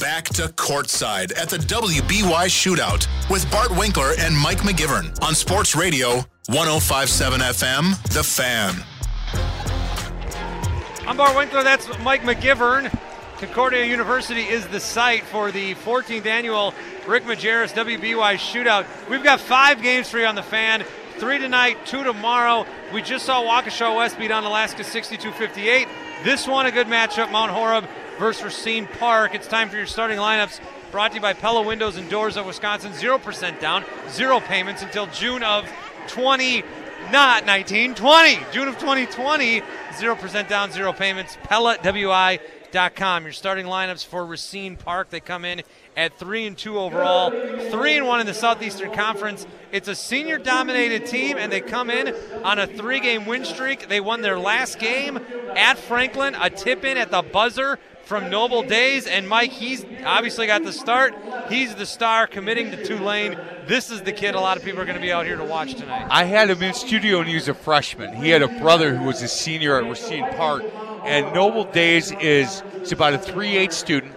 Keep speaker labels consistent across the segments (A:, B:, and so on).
A: back to courtside at the WBY Shootout with Bart Winkler and Mike McGivern on Sports Radio 1057 FM, The Fan.
B: I'm Bart Winkler. That's Mike McGivern. Concordia University is the site for the 14th annual Rick Majerus WBY Shootout. We've got five games for you on the fan. Three tonight, two tomorrow. We just saw Waukesha West beat Onalaska 62-58. This one a good matchup, Mount Horeb versus Racine Park. It's time for your starting lineups. Brought to you by Pella Windows and Doors of Wisconsin. Zero percent down, zero payments until June of 20, not 19, 20. June of 2020. Zero percent down, zero payments. PellaWI.com. Your starting lineups for Racine Park. They come in at three and two overall, three and one in the Southeastern Conference. It's a senior-dominated team, and they come in on a three-game win streak. They won their last game at Franklin, a tip-in at the buzzer from Noble Days. And Mike, he's obviously got the start. He's the star committing to Tulane. This is the kid a lot of people are going to be out here to watch tonight.
C: I had him in studio when he was a freshman. He had a brother who was a senior at Racine Park. And Noble Days is, is about a 3 8 student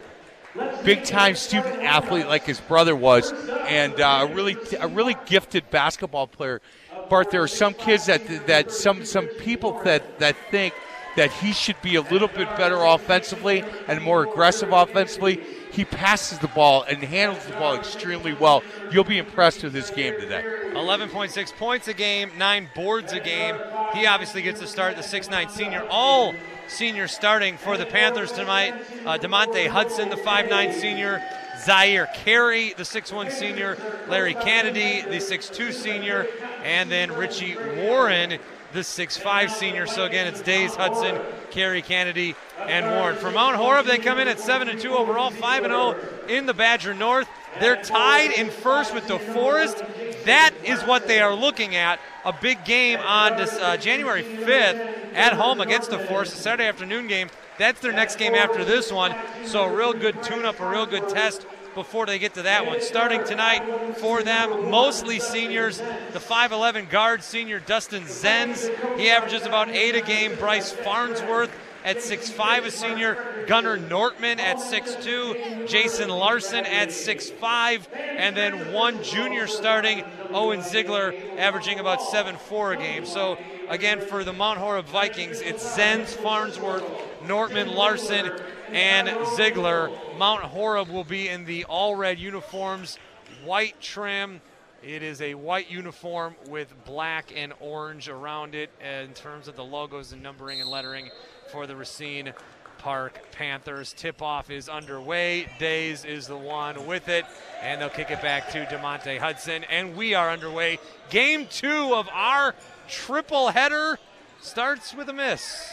C: big time student athlete like his brother was, and uh, a really a really gifted basketball player. Bart, there are some kids that that some some people that that think that he should be a little bit better offensively and more aggressive offensively. He passes the ball and handles the ball extremely well. You'll be impressed with his game today.
B: 11.6 points a game, nine boards a game. He obviously gets to start the 6'9 senior. All senior starting for the Panthers tonight. Uh, DeMonte Hudson, the 5'9 senior. Zaire Carey, the 6'1 senior. Larry Kennedy, the 6'2 senior. And then Richie Warren, the 6'5 senior. So again, it's Days, Hudson, Carey Kennedy, and Warren. For Mount Horeb, they come in at 7 and 2 overall, 5 and 0 in the Badger North. They're tied in first with DeForest. That is what they are looking at. A big game on this, uh, January 5th at home against DeForest, a Saturday afternoon game. That's their next game after this one. So a real good tune-up, a real good test before they get to that one. Starting tonight for them, mostly seniors. The 5'11 guard senior Dustin Zenz. He averages about eight a game. Bryce Farnsworth at 6'5, a senior. Gunnar Nortman at 6'2. Jason Larson at 6'5. And then one junior starting, Owen Ziegler, averaging about 7'4 a game. So, again, for the Mount Horeb Vikings, it's Zenz, Farnsworth, Nortman, Larson, and Ziegler. Mount Horeb will be in the all red uniforms, white trim. It is a white uniform with black and orange around it in terms of the logos and numbering and lettering for the Racine Park Panthers. Tip off is underway. Days is the one with it, and they'll kick it back to DeMonte Hudson. And we are underway. Game two of our triple header starts with a miss.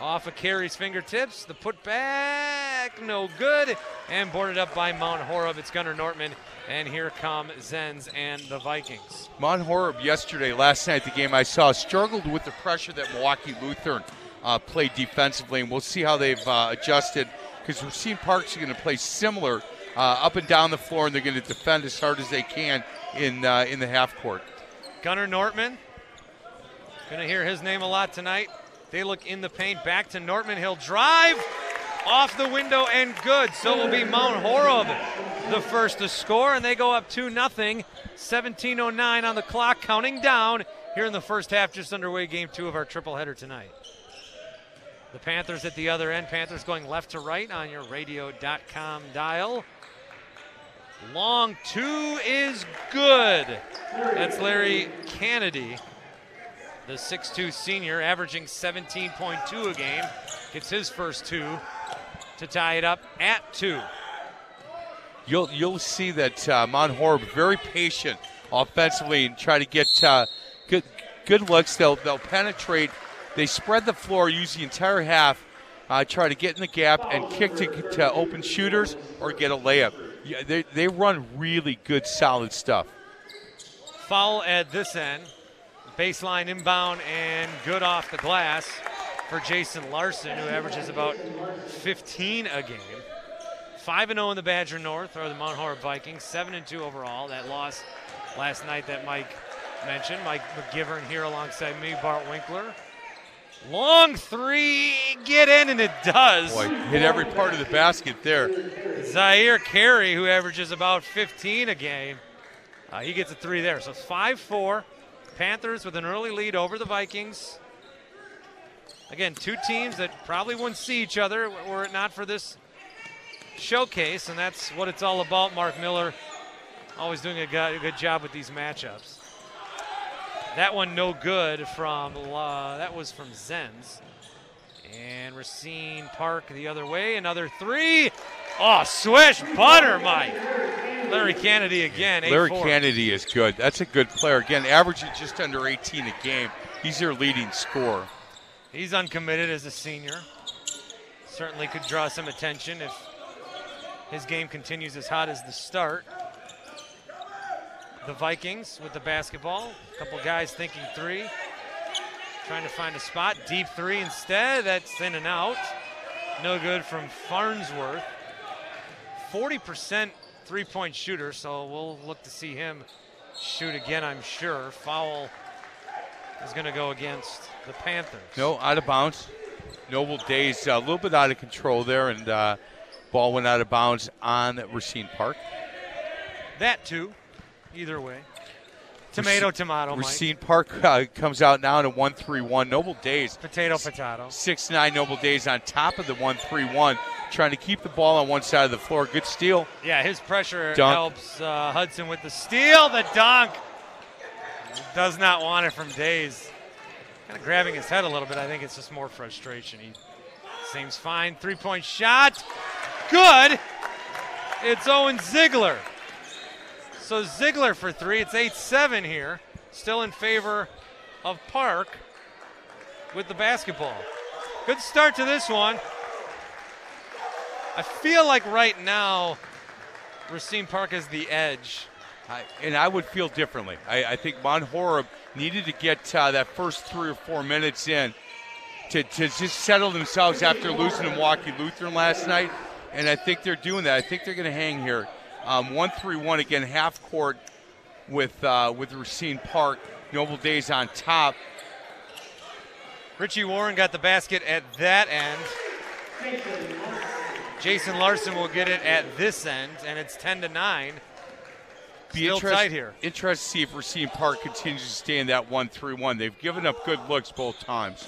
B: Off of Carey's fingertips. The put back, no good. And boarded up by Mount Horeb. It's Gunnar Nortman. And here come Zenz and the Vikings.
C: Mount Horeb yesterday, last night, the game I saw, struggled with the pressure that Milwaukee Lutheran uh, played defensively. And we'll see how they've uh, adjusted because Racine Park's are going to play similar uh, up and down the floor, and they're going to defend as hard as they can in, uh, in the half court.
B: Gunnar Nortman. Going to hear his name a lot tonight. They look in the paint. Back to Nortman. He'll drive off the window and good. So it will be Mount Horeb the first to score, and they go up 2 0. 17.09 on the clock, counting down here in the first half, just underway game two of our triple header tonight. The Panthers at the other end. Panthers going left to right on your radio.com dial. Long two is good. That's Larry Kennedy the 6'2 senior, averaging 17.2 a game, gets his first two to tie it up at two.
C: You'll you'll see that uh, Mount Horeb very patient offensively and try to get uh, good good looks. They'll they'll penetrate. They spread the floor, use the entire half, uh, try to get in the gap and kick to, to open shooters or get a layup. Yeah, they they run really good, solid stuff.
B: Foul at this end. Baseline inbound and good off the glass for Jason Larson, who averages about 15 a game. 5 0 in the Badger North, or the Mount Horeb Vikings. 7 2 overall. That loss last night that Mike mentioned. Mike McGivern here alongside me, Bart Winkler. Long three, get in, and it does.
C: Boy, hit every part of the basket there.
B: Zaire Carey, who averages about 15 a game, uh, he gets a three there. So it's 5 4. Panthers with an early lead over the Vikings. Again, two teams that probably wouldn't see each other were it not for this showcase, and that's what it's all about. Mark Miller always doing a good, job with these matchups. That one no good from, uh, that was from Zenz. And Racine Park the other way. Another three. Oh, swish butter, Mike. Larry Kennedy again.
C: Larry
B: 8-4.
C: Kennedy is good. That's a good player. Again, averaging just under 18 a game. He's their leading scorer.
B: He's uncommitted as a senior. Certainly could draw some attention if his game continues as hot as the start. The Vikings with the basketball. A couple guys thinking three. Trying to find a spot. Deep three instead. That's in and out. No good from Farnsworth. 40% three point shooter, so we'll look to see him shoot again, I'm sure. Foul is going to go against the Panthers.
C: No, out of bounds. Noble Days uh, a little bit out of control there, and uh, ball went out of bounds on Racine Park.
B: That too. Either way. Tomato, tomato, Mike.
C: Racine Park uh, comes out now to 1 3 1. Noble Days,
B: Potato, potato.
C: 6 9 Noble Days on top of the one three one, trying to keep the ball on one side of the floor. Good steal.
B: Yeah, his pressure
C: Dunk.
B: helps uh, Hudson with the steal, the dunk. Does not want it from Days. Kind of grabbing his head a little bit. I think it's just more frustration. He seems fine. Three point shot. Good. It's Owen Ziegler. So Ziegler for three. It's 8 7 here. Still in favor of Park with the basketball. Good start to this one. I feel like right now, Racine Park is the edge.
C: I, and I would feel differently. I, I think Mount Horeb needed to get uh, that first three or four minutes in to, to just settle themselves after losing to Milwaukee Lutheran last night. And I think they're doing that. I think they're going to hang here. Um, 1 3 1 again, half court with, uh, with Racine Park. Noble Days on top.
B: Richie Warren got the basket at that end. Jason Larson will get it at this end, and it's 10 to 9.
C: Be
B: Still
C: interest-
B: tight here.
C: Interested to see if Racine Park continues to stay in that 1 3 1. They've given up good looks both times.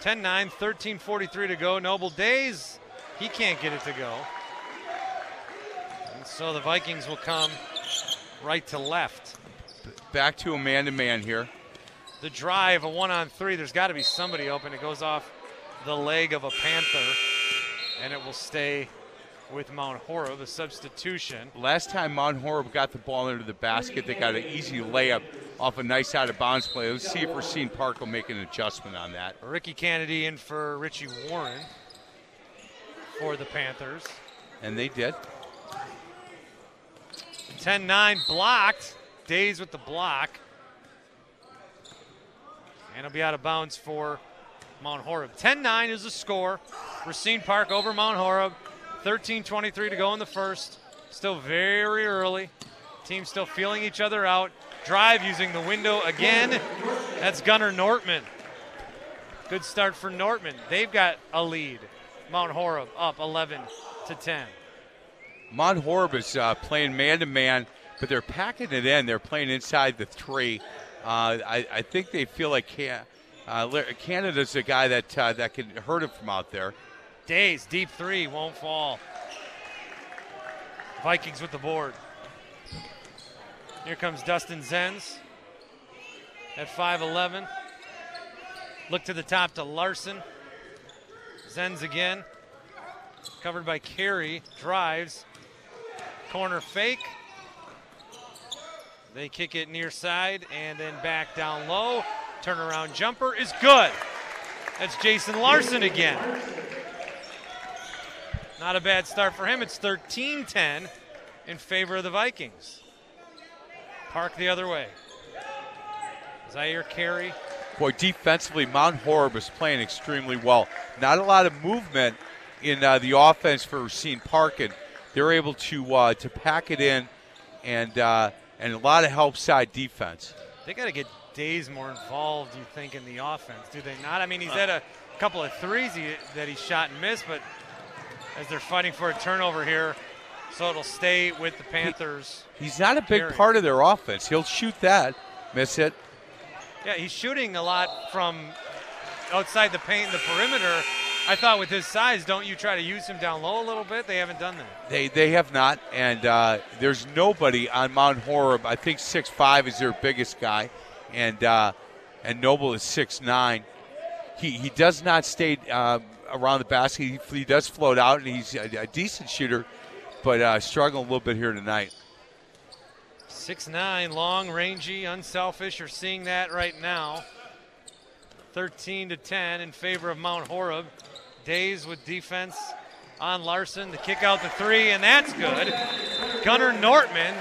B: 10 9, 13 43 to go. Noble Days, he can't get it to go. So the Vikings will come right to left.
C: Back to a man to man here.
B: The drive, a one on three, there's got to be somebody open. It goes off the leg of a Panther, and it will stay with Mount Horeb, the substitution.
C: Last time Mount Horeb got the ball into the basket, they got an easy layup off a nice out of bounds play. Let's see if Racine Park will make an adjustment on that.
B: Ricky Kennedy in for Richie Warren for the Panthers.
C: And they did.
B: 10 9 blocked. Days with the block. And it'll be out of bounds for Mount Horeb. 10 9 is the score. Racine Park over Mount Horeb. 13 23 to go in the first. Still very early. Team still feeling each other out. Drive using the window again. That's Gunnar Nortman. Good start for Nortman. They've got a lead. Mount Horeb up 11 to 10.
C: Mount Horeb is uh, playing man to man, but they're packing it in. They're playing inside the three. Uh, I, I think they feel like Can- uh, Kennedy's a guy that uh, that can hurt him from out there.
B: Days, deep three, won't fall. Vikings with the board. Here comes Dustin Zenz at 5'11. Look to the top to Larson. Zenz again. Covered by Carey. Drives. Corner fake. They kick it near side and then back down low. Turnaround jumper is good. That's Jason Larson again. Not a bad start for him. It's 13 10 in favor of the Vikings. Park the other way. Zaire Carey.
C: Boy, defensively, Mount Horeb is playing extremely well. Not a lot of movement in uh, the offense for Racine Park, and they're able to uh, to pack it in, and uh, and a lot of help side defense.
B: They got to get Days more involved, you think, in the offense, do they not? I mean, he's had a couple of threes he, that he shot and missed, but as they're fighting for a turnover here, So it'll stay with the Panthers.
C: He's not a big
B: Carry.
C: part of their offense. He'll shoot that, miss it.
B: Yeah, he's shooting a lot from outside the paint, the perimeter. I thought with his size, don't you try to use him down low a little bit? They haven't done that.
C: They they have not, and uh, there's nobody on Mount Horeb. I think six five is their biggest guy, and uh, and Noble is six nine. He he does not stay uh, around the basket. He, he does float out, and he's a, a decent shooter, but uh, struggling a little bit here tonight.
B: Six nine, long, rangy, unselfish. You're seeing that right now. 13 to 10 in favor of Mount Horeb. Days with defense on Larson. The kick out the three, and that's good. Gunnar Nortman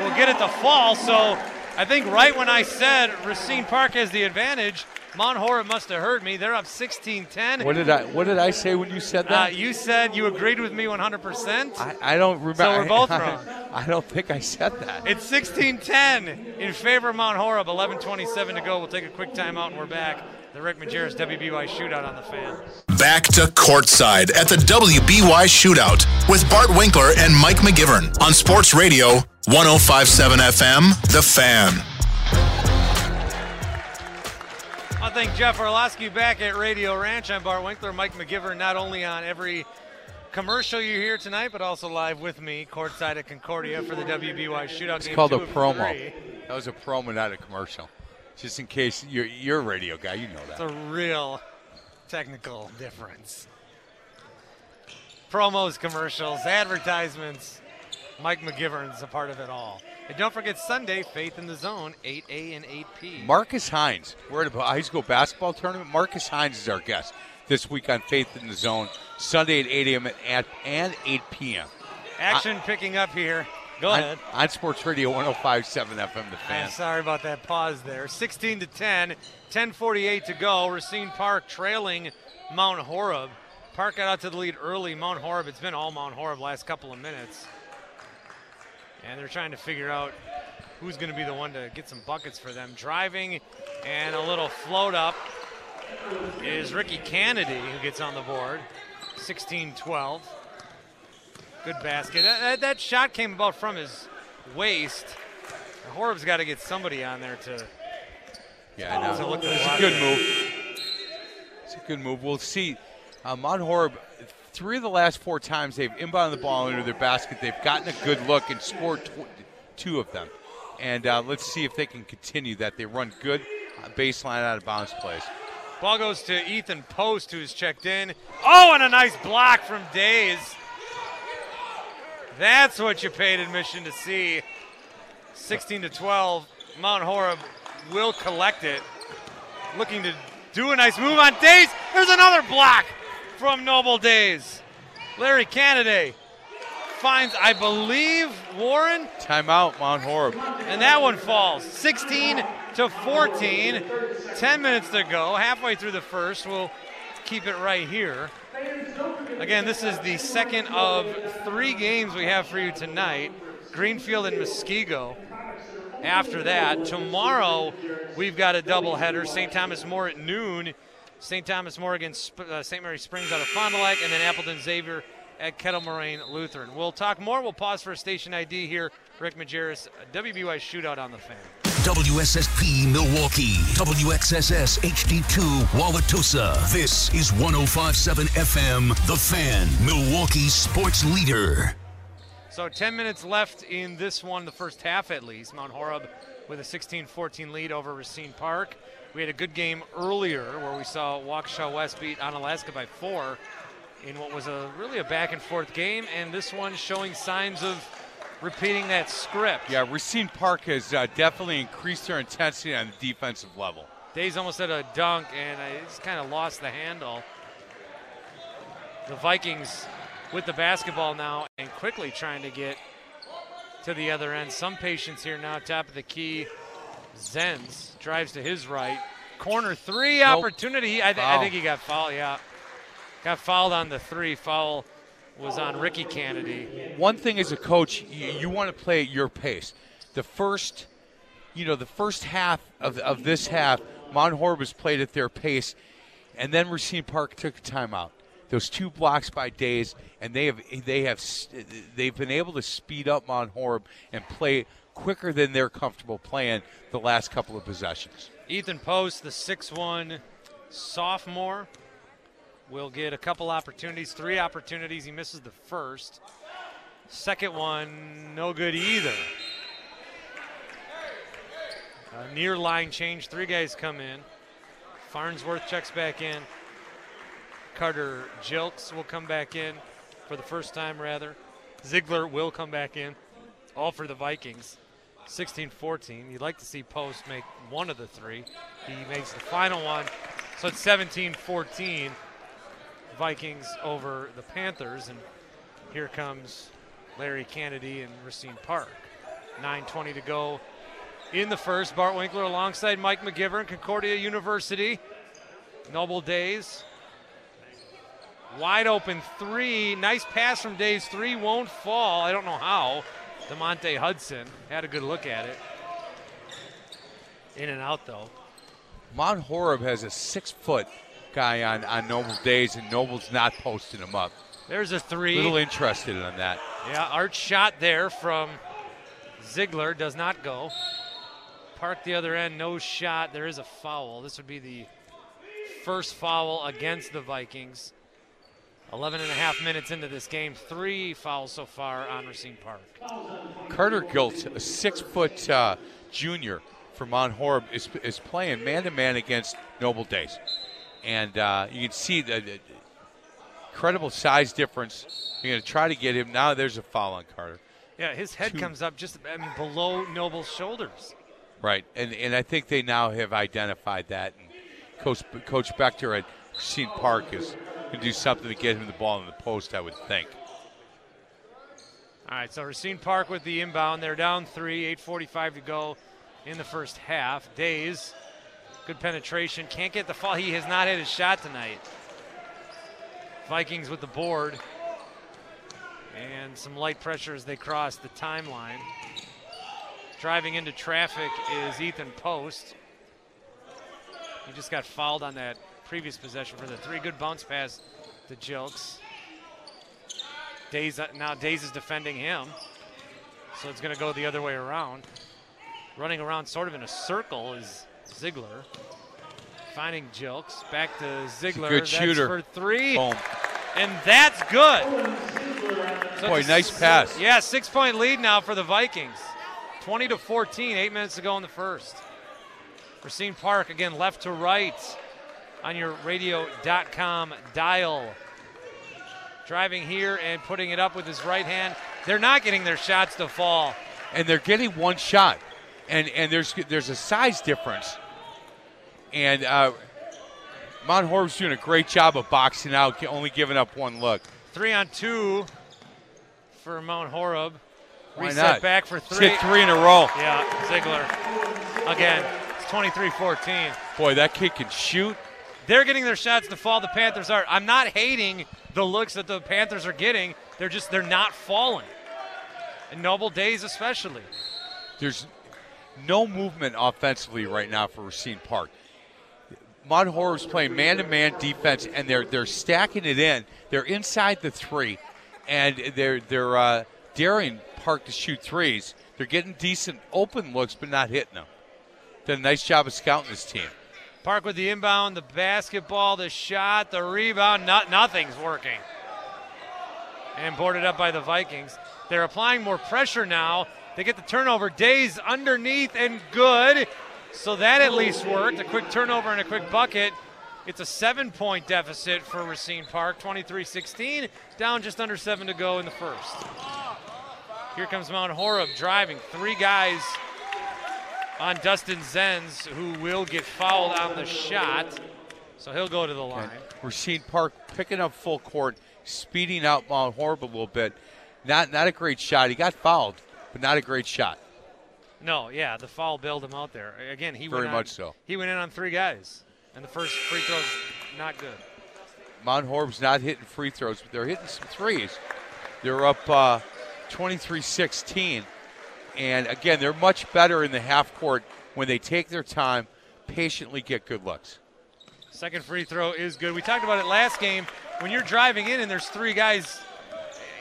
B: will get it to fall. So I think right when I said Racine Park has the advantage, Mount Horeb must have heard me. They're up 16 10.
C: What did I what did I say when you said
B: Uh,
C: that?
B: you said you agreed with me 100%.
C: I, I don't remember.
B: So we're both
C: I,
B: wrong.
C: I don't think I said that.
B: It's 16-10 in favor of Mount Horeb. 11:27 to go. We'll take a quick timeout and we're back. The Rick Majerus WBY shootout on the fan.
A: Back to courtside at the WBY Shootout with Bart Winkler and Mike McGivern on Sports Radio 1057 FM, The Fan.
B: I think Jeff Orlowski back at Radio Ranch. I'm Bart Winkler, Mike McGivern, not only on every commercial you hear tonight, but also live with me courtside at Concordia for the WBY shootout.
C: It's
B: game
C: called
B: two
C: a promo.
B: three.
C: That was a promo, not a commercial. Just in case you're you're a radio guy, you know that.
B: It's a real technical difference. Promos, commercials, advertisements. Mike McGivern's a part of it all. And don't forget Sunday, Faith in the Zone, 8A and 8P.
C: Marcus Hines. We're at a high school basketball tournament. Marcus Hines is our guest this week on Faith in the Zone, Sunday at 8 a.m. and- and 8 p.m.
B: Action picking up here. Go
C: on,
B: ahead.
C: on Sports Radio 105.7 FM. The
B: I'm
C: Fan.
B: sorry about that pause there. 16 to 10, 10:48 to go. Racine Park trailing Mount Horeb. Park got out to the lead early. Mount Horeb. It's been all Mount Horeb last couple of minutes, and they're trying to figure out who's going to be the one to get some buckets for them. Driving and a little float up is Ricky Kennedy who gets on the board. 16-12. Good basket. That, that, shot came about from his waist. Horeb's got to get somebody on there to.
C: Yeah, I know. It's a good
B: lot.
C: move. It's a good move. We'll see. Uh, Mount Horeb, three of the last four times they've inbounded the ball into their basket, they've gotten a good look and scored tw- two of them. And uh, let's see if they can continue that. They run good uh, baseline out of bounds plays.
B: Ball goes to Ethan Post, who's checked in. Oh, and a nice block from Days. That's what you paid admission to see. 16 to 12. Mount Horeb will collect it. Looking to do a nice move on Days. There's another block from Noble Days. Larry Kennedy finds, I believe, Warren.
C: Timeout, Mount Horeb.
B: And that one falls 16 to 14. 10 minutes to go. Halfway through the first. We'll keep it right here. Again, this is the second of three games we have for you tonight Greenfield and Muskego. After that, tomorrow we've got a doubleheader St. Thomas More at noon. St. Thomas More against uh, St. Mary Springs out of Fond du Lac, and then Appleton Xavier at Kettle Moraine Lutheran. We'll talk more. We'll pause for a station ID here. Rick Majerus, WBY shootout on the fan.
D: WSSP Milwaukee, WXSS HD2 Wauwatosa. This is 1057 FM, The Fan, Milwaukee's sports leader.
B: So 10 minutes left in this one, the first half at least. Mount Horeb with a 16-14 lead over Racine Park. We had a good game earlier where we saw Waukesha West beat Onalaska by four in what was a really a back and forth game, and this one showing signs of repeating that script.
C: Yeah, Racine Park has uh, definitely increased their intensity on the defensive level.
B: Days almost had a dunk, and I just kind of lost the handle. The Vikings with the basketball now and quickly trying to get to the other end. Some patience here now, top of the key. Zenz drives to his right. Corner three
C: Nope.
B: opportunity. I, th- I think he got fouled, yeah. Got fouled on the three. Foul was on Ricky Kennedy.
C: one thing as a coach, you, you want to play at your pace. The first, you know, the first half of, of this half, Mount has played at their pace, and then Racine Park took a timeout. those two blocks by Days, and they have they have they've been able to speed up Mount and play quicker than they're comfortable playing the last couple of possessions.
B: Ethan Post, the six-one sophomore, will get a couple opportunities, three opportunities. He misses the first. Second one, no good either. A near line change, three guys come in. Farnsworth checks back in. Carter Jilks will come back in for the first time, rather. Ziegler will come back in, all for the Vikings. 16 14. You'd like to see Post make one of the three. He makes the final one. So it's 17 14. Vikings over the Panthers. And here comes Larry Kennedy and Racine Park. 9.20 to go in the first. Bart Winkler alongside Mike McGivern, Concordia University. Noble Days. Wide open three. Nice pass from Days. Three won't fall. I don't know how. DeMonte Hudson had a good look at it. In and out, though.
C: Mount Horeb has a six foot guy on, on Noble Days, and Noble's not posting him up.
B: There's a three.
C: Little interested in that.
B: Yeah, Art shot there from Ziegler does not go. Park the other end, no shot. There is a foul. This would be the first foul against the Vikings. 11 and a half minutes into this game, three fouls so far on Racine Park.
C: Carter Jilks, a six foot uh, junior from Mount Horeb, is, is playing man to man against Noble Days. And uh, you can see the, the incredible size difference. You're going to try to get him. Now there's a foul on Carter.
B: Yeah, his head
C: Two.
B: comes up just I mean, below Noble's shoulders.
C: Right. And, and I think they now have identified that. And Coach, Coach Bechter at Racine Park is going to do something to get him the ball in the post, I would think.
B: All right, so Racine Park with the inbound. They're down three, 8.45 to go in the first half. Days, good penetration. Can't get the fall. He has not hit his shot tonight. Vikings with the board. And some light pressure as they cross the timeline. Driving into traffic is Ethan Post. He just got fouled on that previous possession for the three. Good bounce pass to Jilks. Days now Days is defending him, so it's going to go the other way around. Running around sort of in a circle is Ziegler. Finding Jilks back to Ziegler.
C: good
B: That's
C: shooter.
B: for three,
C: Boom.
B: and that's good. So
C: Boy, nice pass.
B: Yeah, six-point lead now for the Vikings. 20 to 14, eight minutes to go in the first. Racine Park again, left to right on your radio.com dial. Driving here and putting it up with his right hand. They're not getting their shots to fall.
C: and they're getting one shot, and and there's there's a size difference, and uh, Mount Horeb's doing a great job of boxing out, only giving up one look.
B: Three on two for Mount Horeb.
C: Why
B: Reset
C: not?
B: back for
C: Let's
B: three.
C: hit three in a row.
B: Yeah, Ziegler. Again, it's 23 14.
C: Boy, that kid can shoot.
B: They're getting their shots to fall. The Panthers are. I'm not hating the looks that the Panthers are getting. They're just they're not falling. And Noble Days especially.
C: There's no movement offensively right now for Racine Park. Mount Horeb's playing man-to-man defense, and they're they're stacking it in. They're inside the three, and they're they're uh, daring Park to shoot threes. They're getting decent open looks, but not hitting them. Did a nice job of scouting this team.
B: Park with the inbound, the basketball, the shot, the rebound. Not, nothing's working. And boarded up by the Vikings. They're applying more pressure now. They get the turnover. Days underneath and good. So that at least worked. A quick turnover and a quick bucket. It's a seven point deficit for Racine Park, 23 16, down just under seven to go in the first. Here comes Mount Horeb driving. Three guys on Dustin Zenz, who will get fouled on the shot. So he'll go to the line.
C: Racine Park picking up full court, speeding out Mount Horeb a little bit. Not not a great shot. He got fouled, but not a great shot.
B: No, yeah, the foul bailed him out there. Again, he
C: Very
B: went on-
C: much so.
B: He went in on three guys, and the first free throw's not good.
C: Mount Horeb's not hitting free throws, but they're hitting some threes. They're up uh, 23-16, and again, they're much better in the half court when they take their time, patiently get good looks.
B: Second free throw is good. We talked about it last game. when you're driving in and there's three guys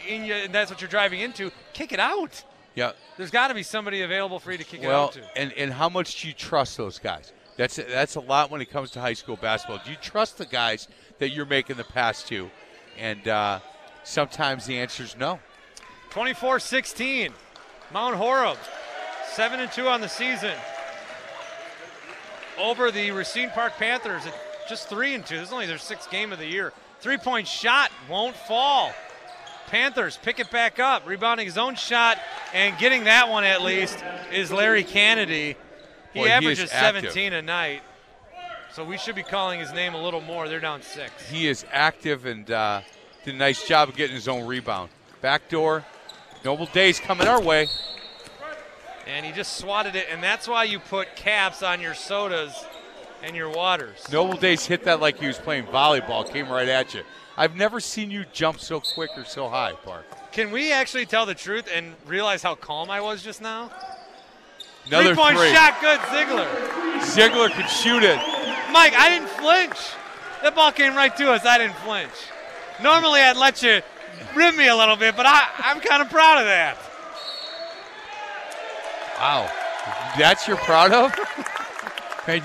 B: in you, and that's what you're driving into, kick it out.
C: Yeah.
B: There's got to be somebody available for you to kick it
C: Well,
B: out to.
C: and, and how much do you trust those guys? That's that's a lot when it comes to high school basketball. Do you trust the guys that you're making the pass to? And uh, sometimes the answer is no.
B: 24 16. Mount Horeb, 7 and 2 on the season. Over the Racine Park Panthers at just 3 and 2. This is only their sixth game of the year. Three point shot won't fall. Panthers pick it back up, rebounding his own shot and getting that one at least is Larry Kennedy. He
C: Boy,
B: averages
C: active.
B: 17 a night. So we should be calling his name a little more. They're down six.
C: He is active and uh, did a nice job of getting his own rebound. Backdoor. Noble Days coming our way.
B: And he just swatted it, and that's why you put caps on your sodas and your waters.
C: Noble Days hit that like he was playing volleyball, came right at you. I've never seen you jump so quick or so high, Park.
B: Can we actually tell the truth and realize how calm I was just now?
C: Another
B: Three-point
C: three.
B: shot, good, Ziegler.
C: Ziegler could shoot it.
B: Mike, I didn't flinch. That ball came right to us. I didn't flinch. Normally, I'd let you rib me a little bit, but I, I'm kind of proud of that.
C: Wow. That's you're proud of? You-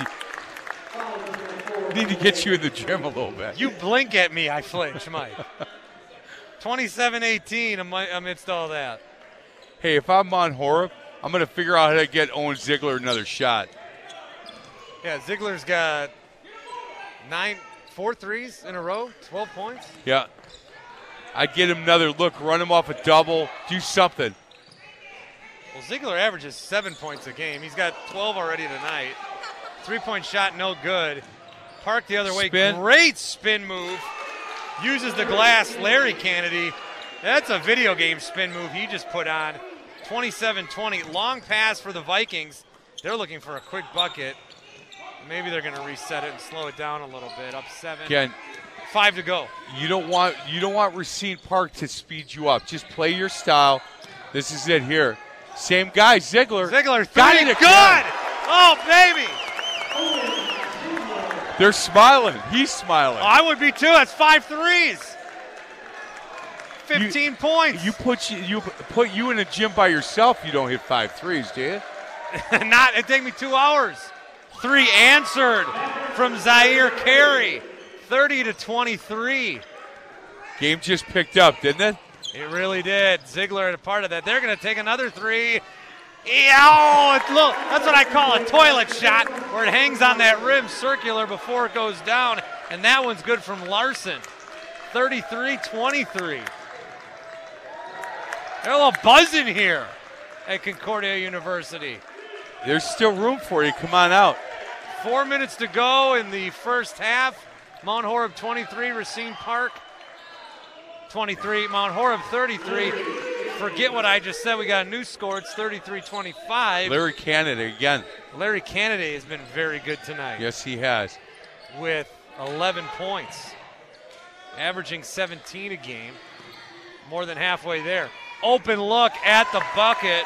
C: need to get you in the gym a little bit.
B: You blink at me, I flinch, Mike. 27-18 ami- amidst all that.
C: Hey, if I'm on Horeb, I'm going to figure out how to get Owen Ziegler another shot.
B: Yeah, Ziegler's got nine, four threes in a row, 12 points.
C: Yeah. I'd get him another look, run him off a double, do something.
B: Well, Ziegler averages seven points a game. He's got 12 already tonight. Three point shot, no good. Park the other way.
C: Spin.
B: Great spin move. Uses the glass. Larry Kennedy. That's a video game spin move he just put on. 27 20. Long pass for the Vikings. They're looking for a quick bucket. Maybe they're going to reset it and slow it down a little bit. Up seven.
C: Again,
B: Five to go.
C: you don't want you don't want Racine Park to speed you up. Just play your style. This is it here. Same guy, Ziegler.
B: Ziegler,
C: Got
B: three.
C: it
B: Good. Oh, baby.
C: They're smiling. He's smiling.
B: I would be too. That's five threes. 15 points.
C: You put you, you put you in a gym by yourself. You don't hit five threes, do you?
B: Not. It take me two hours. Three answered from Zaire Carey. 30 to 23.
C: Game just picked up, didn't it?
B: It really did. Ziegler had a part of that. They're going to take another three. Yeah, oh, it's look, that's what I call a toilet shot, where it hangs on that rim circular before it goes down. And that one's good from Larson. 33 23. They're a little buzzing here at Concordia University.
C: There's still room for you. Come on out.
B: Four minutes to go in the first half. Mount Horeb 23, Racine Park 23, Mount Horeb 33. Forget what I just said. We got a new score. It's 33 25.
C: Larry Kennedy again.
B: Larry Kennedy has been very good tonight
C: Yes, he has.
B: with 11 points, averaging 17 a game. More than halfway there. Open look at the bucket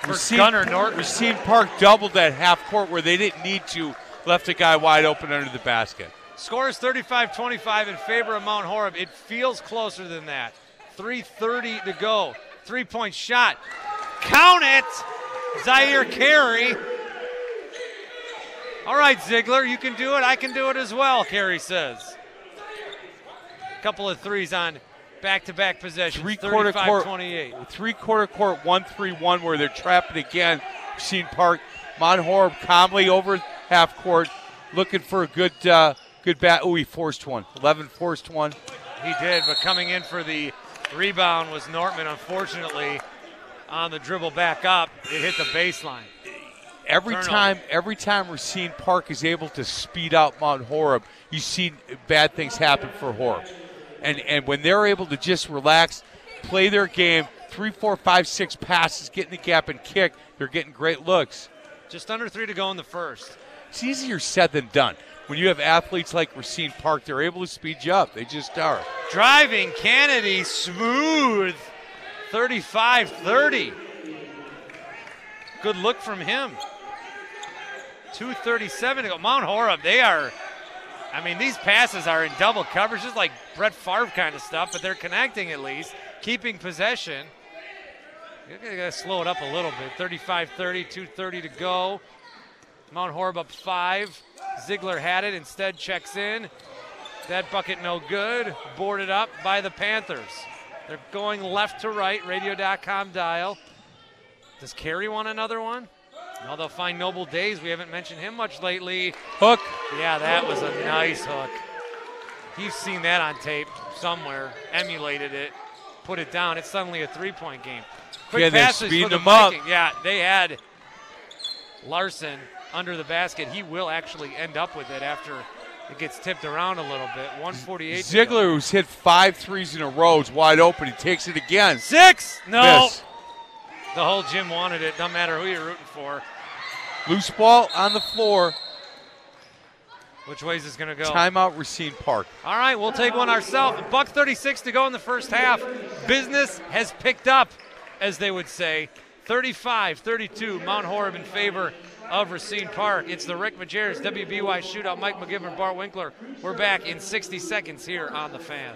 B: for
C: Racine-
B: Gunnar Nortman.
C: Racine Park doubled that half court where they didn't need to. Left a guy wide open under the basket.
B: Score is 35 25 in favor of Mount Horeb. It feels closer than that. 3.30 to go. Three point shot. Count it! Zaire Carey. All right, Ziegler, you can do it. I can do it as well, Carey says. A couple of threes on back to back possessions.
C: Three quarter court.
B: 28.
C: Three quarter court, one three one, where they're trapping again. Racine Park, Mount Horeb calmly over half court, looking for a good uh, good bat. Oh, he forced one. Eleven forced one.
B: He did, but coming in for the rebound was Nortman, unfortunately, on the dribble back up. It hit the baseline.
C: Every
B: Turnover.
C: time, every time Racine Park is able to speed out Mount Horeb, you see bad things happen for Horeb. And and when they're able to just relax, play their game, three, four, five, six passes, get in the gap and kick, they're getting great looks.
B: Just under three to go in the first.
C: It's easier said than done. When you have athletes like Racine Park, they're able to speed you up. They just are.
B: Driving Kennedy, smooth. 35 30. Good look from him. 237 to go. Mount Horeb, they are I mean, these passes are in double coverage, just like Brett Favre kind of stuff, but they're connecting at least, keeping possession. You're going to slow it up a little bit. 35 30, 2.30 to go. Mount Horeb up five. Ziegler had it, instead checks in. That bucket no good. Boarded up by the Panthers. They're going left to right, radio.com dial. Does Carey want another one? No, they'll find Noble Days. We haven't mentioned him much lately.
C: Hook.
B: Yeah, that was a nice hook. You've seen that on tape somewhere, emulated it, put it down. It's suddenly a three point game. Quick
C: Yeah,
B: passes for the
C: them up.
B: Yeah, they had Larson under the basket. He will actually end up with it after it gets tipped around a little bit. 148. to.
C: Ziegler, who's hit five threes in a row, is wide open. He takes it again.
B: Six. No.
C: Miss.
B: The whole gym wanted it. Doesn't matter who you're rooting for.
C: Loose ball on the floor.
B: Which way is this going to go?
C: Timeout, Racine Park.
B: All right, we'll take one ourselves. Buck 36 to go in the first half. Business has picked up, as they would say. 35 32, Mount Horeb in favor of Racine Park. It's the Rick Majerus WBY shootout. Mike McGivern, Bart Winkler. We're back in 60 seconds here on The Fan.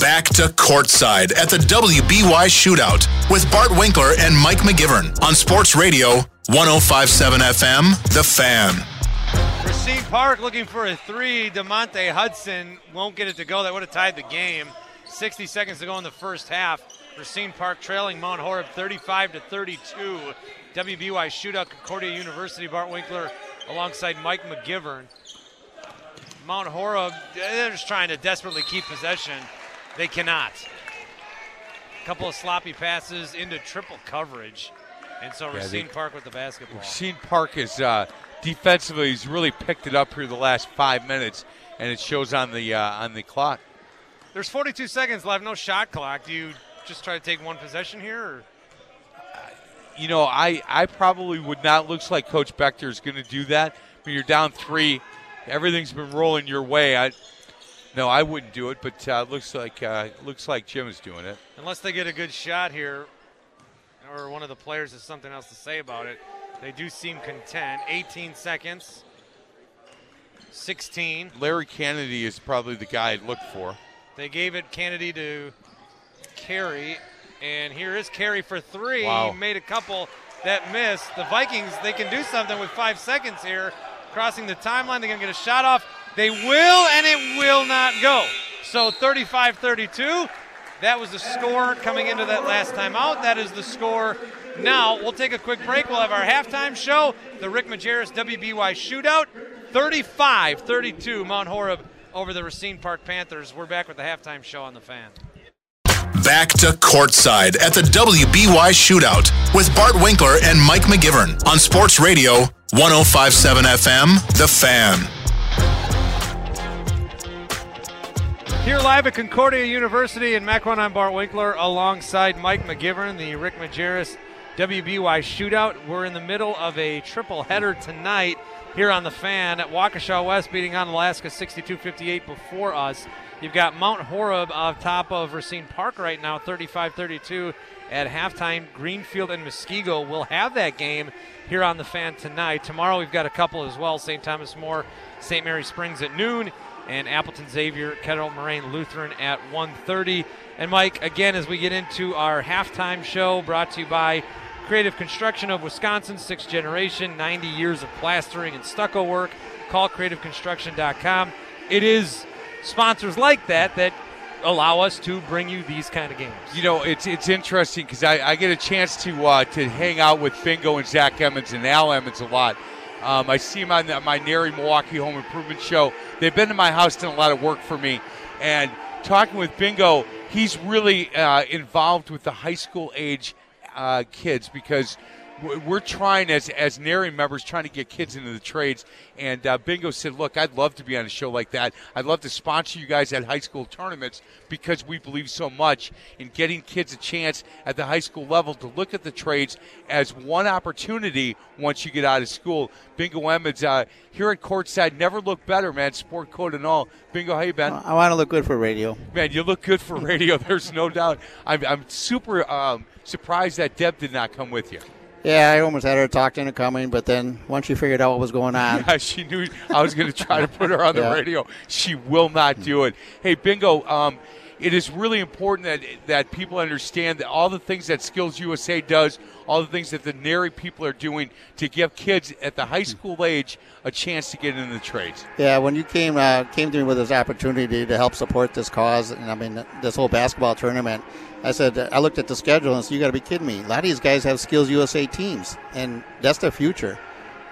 A: Back to courtside at the WBY shootout with Bart Winkler and Mike McGivern on Sports Radio 1057 FM, The Fan.
B: Racine Park looking for a three. DeMonte Hudson won't get it to go. That would have tied the game. 60 seconds to go in the first half. Racine Park trailing Mount Horeb 35 to 32. WBY shootout Concordia University. Bart Winkler alongside Mike McGivern. Mount Horeb, they're just trying to desperately keep possession. They cannot. A couple of sloppy passes into triple coverage. And so
C: they-
B: Racine Park with the basketball.
C: Racine Park is uh, defensively. He's really picked it up here the last five minutes, and it shows on the uh, on the clock.
B: There's 42 seconds left, no shot clock. Do you just try to take one possession here? Or?
C: You know, I I probably would not. Looks like Coach Bechter is going to do that. When you're down three, everything's been rolling your way. I no, I wouldn't do it, but uh, looks like uh, looks like Jim is doing it.
B: Unless they get a good shot here, or one of the players has something else to say about it, they do seem content. 18 seconds. 16.
C: Larry Kennedy is probably the guy I'd look for.
B: They gave it Kennedy to Carey, and here is Carey for three.
C: Wow.
B: He made a couple that missed. The Vikings, they can do something with five seconds here. Crossing the timeline, they're going to get a shot off. They will, and it will not go. So 35 32. That was the score coming into that last timeout. That is the score now. We'll take a quick break. We'll have our halftime show, the Rick Majerus WBY shootout. 35 32, Mount Horeb over the Racine Park Panthers. We're back with the halftime show on the fan.
A: Back to courtside at the WBY shootout with Bart Winkler and Mike McGivern on Sports Radio 1057 FM, The Fan.
B: Here live at Concordia University in Mequon, I'm Bart Winkler alongside Mike McGivern, the Rick Majerus WBY shootout. We're in the middle of a triple header tonight here on the fan at Waukesha West beating Onalaska 62-58 before us. You've got Mount Horeb on top of Racine Park right now, 35-32 at halftime. Greenfield and Muskego will have that game here on the fan tonight. Tomorrow we've got a couple as well. St. Thomas More, St. Mary Springs at noon, and Appleton Xavier, Kettle Moraine Lutheran at 1:30. And Mike, again, as we get into our halftime show, brought to you by Creative Construction of Wisconsin, sixth generation, 90 years of plastering and stucco work. Call creativeconstruction.com. It is sponsors like that that allow us to bring you these kind of games.
C: You know, it's it's interesting because I, I get a chance to uh, to hang out with Bingo and Zach Emmons and Al Emmons a lot. Um, I see them on the, my NARI Milwaukee Home Improvement Show. They've been to my house, done a lot of work for me, and talking with Bingo, he's really uh, involved with the high school age uh, kids because we're trying as as NARI members trying to get kids into the trades. And uh, Bingo said, "Look, I'd love to be on a show like that. I'd love to sponsor you guys at high school tournaments because we believe so much in getting kids a chance at the high school level to look at the trades as one opportunity once you get out of school." Bingo Emmons uh, here at courtside never looked better, man. Sport coat and all. Bingo, how you been?
E: I want to look good for radio.
C: Man, you look good for radio. There's no doubt. I'm, I'm super um, surprised that Deb did not come with you.
E: Yeah, I almost had her talked into coming, but then once she figured out what was going on,
C: Yeah, she knew I was going to try to put her on the
E: Yeah.
C: radio. She will not do it. Hey, Bingo. Um, it is really important that that people understand that all the things that Skills USA does, all the things that the NARI people are doing to give kids at the high school age a chance to get into the trades.
E: Yeah, when you came uh, came to me with this opportunity to help support this cause, and I mean this whole basketball tournament, I said I looked at the schedule and said, "You got to be kidding me! A lot of these guys have Skills USA teams, and that's their future."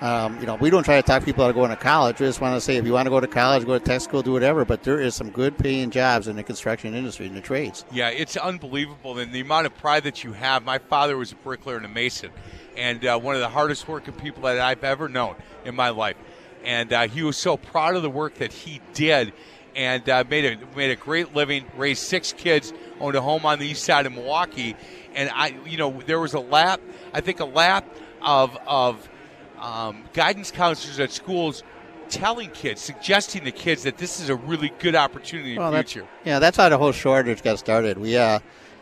E: Um, you know, we don't try to talk people out of going to college. We just want to say if you want to go to college, go to tech school, do whatever. But there is some good paying jobs in the construction industry, in the trades.
C: Yeah, it's unbelievable. And the amount of pride that you have. My father was a bricklayer and a mason, and uh, one of the hardest working people that I've ever known in my life. And uh, he was so proud of the work that he did and uh, made, a, made a great living, raised six kids, owned a home on the east side of Milwaukee. And I, you know, there was a lap, I think a lap of, of um, guidance counselors at schools telling kids, suggesting to kids that this is a really good opportunity in
E: Well,
C: the
E: that's-
C: future.
E: Yeah, that's how the whole shortage got started. We, uh,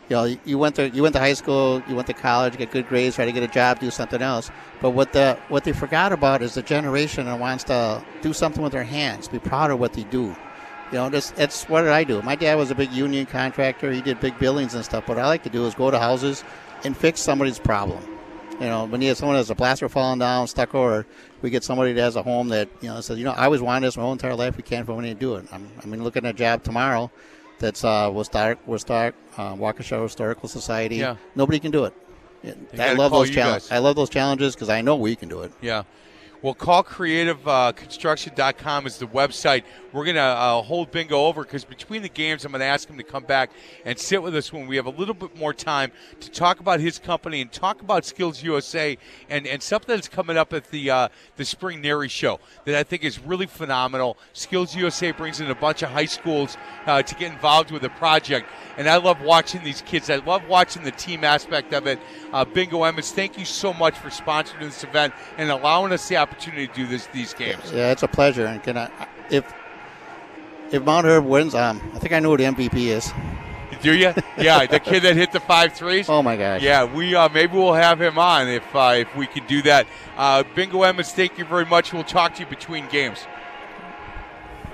E: you know, you went to you went to high school, you went to college, get good grades, try to get a job, do something else. But what the what they forgot about is the generation that wants to do something with their hands, be proud of what they do. You know, this that's what did I do? My dad was a big union contractor. He did big buildings and stuff. What I like to do is go to houses and fix somebody's problem. You know, when you have someone that has a plaster falling down, stucco, or we get somebody that has a home that you know says, you know, I always wanted this my whole entire life. We can't find money to do it. I'm, I mean, looking at a job tomorrow. That's uh, we'll start. We'll start uh, Waukesha Historical Society.
C: Yeah.
E: Nobody can do it. I
C: gotta
E: love those challenges. I love those challenges because I know we can do it.
C: Yeah. Well, call creativeconstruction.com is the website. We're going to uh, hold Bingo over because between the games, I'm going to ask him to come back and sit with us when we have a little bit more time to talk about his company and talk about Skills USA and, and something that's coming up at the uh, the Spring NARI Show that I think is really phenomenal. Skills USA brings in a bunch of high schools uh, to get involved with the project, and I love watching these kids. I love watching the team aspect of it. Uh, Bingo Emmons, thank you so much for sponsoring this event and allowing us the opportunity to do this these games.
E: Yeah, it's a pleasure. And can I, if if Mount Horeb wins, um, I think I know who the MVP is.
C: Do you? Yeah, the kid that hit the five threes.
E: Oh my gosh.
C: Yeah, we uh, maybe we'll have him on if uh, if we can do that. Uh, Bingo Emmons, thank you very much. We'll talk to you between games.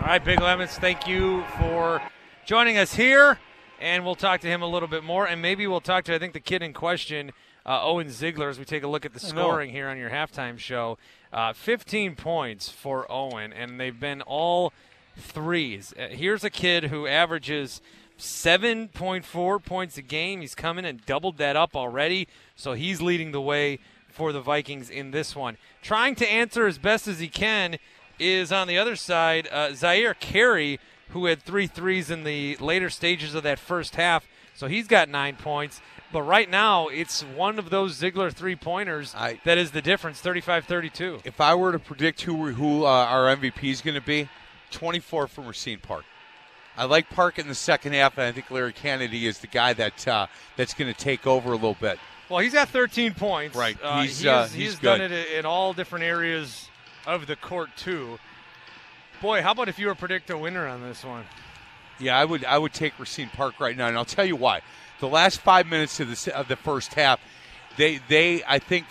B: All right, Bingo Emmons, thank you for joining us here, and we'll talk to him a little bit more, and maybe we'll talk to I think the kid in question, uh, Owen Ziegler, as we take a look at the scoring here on your halftime show. Uh, 15 points for Owen, and they've been all threes. Uh, here's a kid who averages 7.4 points a game. He's coming and doubled that up already, so he's leading the way for the Vikings in this one. Trying to answer as best as he can is on the other side, uh, Zaire Carey, who had three threes in the later stages of that first half, so he's got nine points. But right now, it's one of those Ziegler three pointers that is the difference 35 32.
C: If I were to predict who who uh, our MVP is going to be, 24 from Racine Park. I like Park in the second half, and I think Larry Kennedy is the guy that uh, that's going to take over a little bit.
B: Well, he's at 13 points.
C: Right.
B: Uh,
C: He's,
B: he
C: uh,
B: has,
C: he's
B: he's done it in all different areas of the court, too. Boy, how about if you were to predict a winner on this one?
C: Yeah, I would I would take Racine Park right now, and I'll tell you why. The last five minutes of the of the first half, they they I think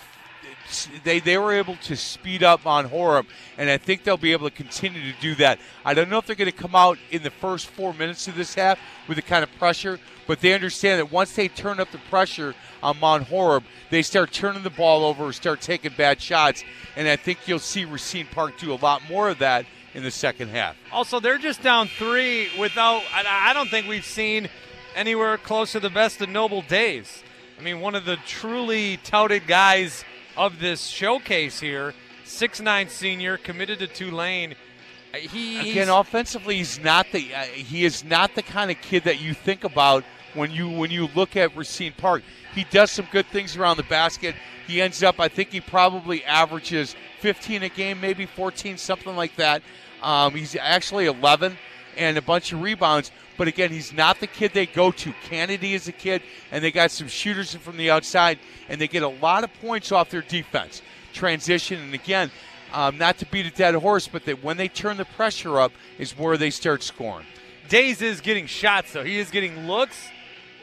C: they they were able to speed up on Horeb, and I think they'll be able to continue to do that. I don't know if they're going to come out in the first four minutes of this half with the kind of pressure, but they understand that once they turn up the pressure on Mount Horeb, they start turning the ball over, start taking bad shots, and I think you'll see Racine Park do a lot more of that in the second half.
B: Also, they're just down three without. I don't think we've seen anywhere close to the best of Noble Days. I mean, one of the truly touted guys of this showcase here, six nine senior, committed to Tulane. Uh, He
C: Again, offensively, he's not the uh, he is not the kind of kid that you think about when you when you look at Racine Park. He does some good things around the basket. He ends up, I think, he probably averages 15 a game, maybe 14, something like that. Um, he's actually 11 and a bunch of rebounds. But again, he's not the kid they go to. Kennedy is a kid, and they got some shooters from the outside, and they get a lot of points off their defense transition. And again, um, not to beat a dead horse, but that when they turn the pressure up is where they start scoring.
B: Days is getting shots though. He is getting looks,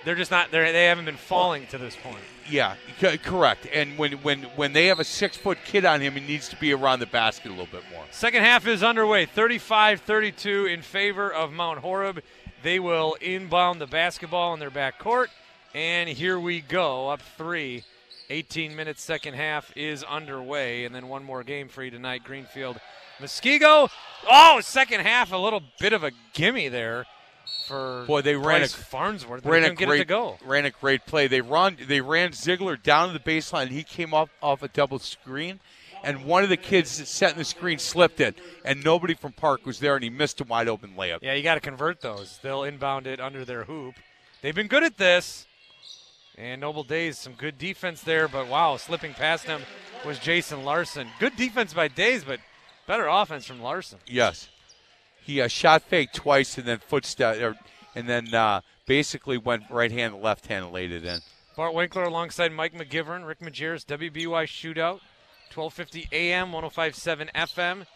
B: they're just not. They they haven't been falling to this point.
C: Yeah, c- correct. And when when when they have a six foot kid on him, he needs to be around the basket a little bit more.
B: Second half is underway. 35-32 in favor of Mount Horeb. They will inbound the basketball in their back court. And here we go, up three. 18 minutes second half is underway. And then one more game for you tonight. Greenfield Muskego. Oh, second half, a little bit of a gimme there for
C: Boy, they ran
B: Bryce
C: a-
B: Farnsworth. They
C: Ran a great
B: it to go.
C: ran a great play. They run they ran Ziegler down to the baseline. He came up off a double screen, and one of the kids that set in the screen slipped it, and nobody from Park was there, and he missed a wide open layup.
B: Yeah, you got to convert those. They'll inbound it under their hoop. They've been good at this. And Noble Days, some good defense there, but wow, slipping past them was Jason Larson. Good defense by Days, but better offense from Larson.
C: Yes, he uh, shot fake twice, and then footstep, or, and then uh, basically went right hand, left hand, and laid it in.
B: Bart Winkler alongside Mike McGivern, Rick Majerus, WBY Shootout, 1250 AM, 1057 FM.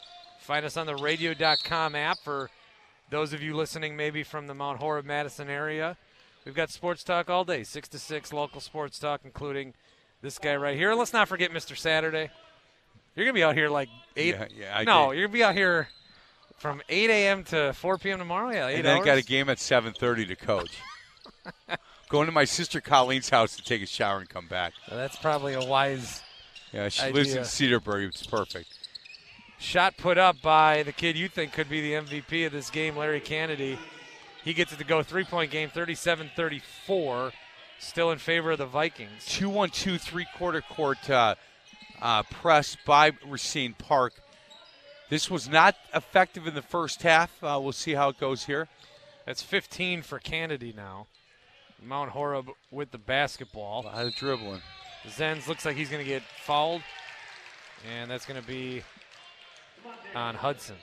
B: Find us on the radio.com app for those of you listening maybe from the Mount Horeb, Madison area. We've got sports talk all day, 6 to 6 local sports talk, including this guy right here. And let's not forget Mr. Saturday. You're going to be out here like 8.
C: Yeah, yeah, I
B: no,
C: did.
B: you're going to be out here from 8 a.m. to 4 p.m. tomorrow? Yeah, 8
C: and then
B: hours.
C: got a game at 7:30 to coach. Going to my sister Colleen's house to take a shower and come back.
B: So that's probably a wise
C: Yeah, she lives in
B: Idea.
C: Cedarburg. It's perfect.
B: Shot put up by the kid you think could be the MVP of this game, Larry Kennedy. He gets it to go three point game, 37 34, still in favor of the Vikings.
C: two one two three quarter court uh, uh, press by Racine Park. This was not effective in the first half. Uh, we'll see how it goes here.
B: That's 15 for Kennedy now. Mount Horeb with the basketball.
C: A lot of dribbling.
B: Zenz looks like he's going to get fouled, and that's going to be on Hudson.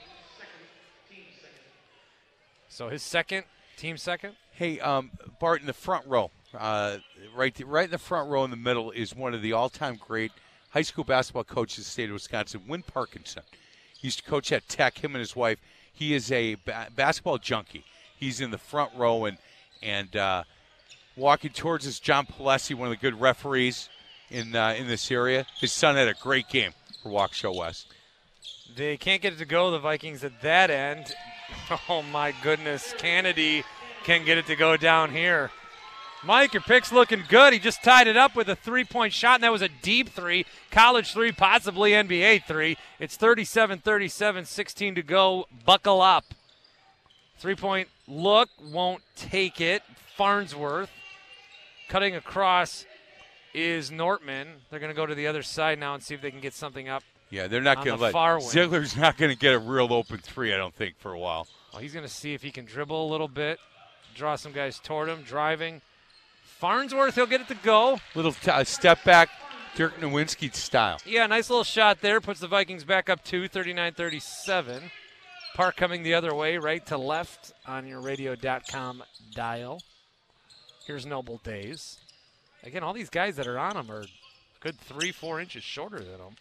B: So his second, team second.
C: Hey, um, Bart, in the front row, uh, right, right in the front row in the middle is one of the all-time great high school basketball coaches in the state of Wisconsin, Win Parkinson. He used to coach at Tech. Him and his wife. He is a ba- basketball junkie. He's in the front row and and uh, walking towards us. John Palesi, one of the good referees in uh, in this area. His son had a great game for Waukesha West.
B: They can't get it to go, the Vikings, at that end. Oh, my goodness. Kennedy can get it to go down here. Mike, your pick's looking good. He just tied it up with a three point shot, and that was a deep three, college three, possibly NBA three. It's 37 37, 16 to go. Buckle up. Three point look, won't take it. Farnsworth cutting across is Nortman. They're going to go to the other side now and see if they can get something up.
C: Yeah, they're not going to let. Ziegler's not going to get a real open three. I don't think for a while.
B: Well, he's going to see if he can dribble a little bit, draw some guys toward him, driving. Farnsworth, he'll get it to go.
C: Little t- uh, step back, Dirk Nowitzki style.
B: Yeah, nice little shot there. Puts the Vikings back up two, 39 37. Park coming the other way, right to left on your radio.com dial. Here's Noble Days. Again, all these guys that are on him are good three, four inches shorter than him.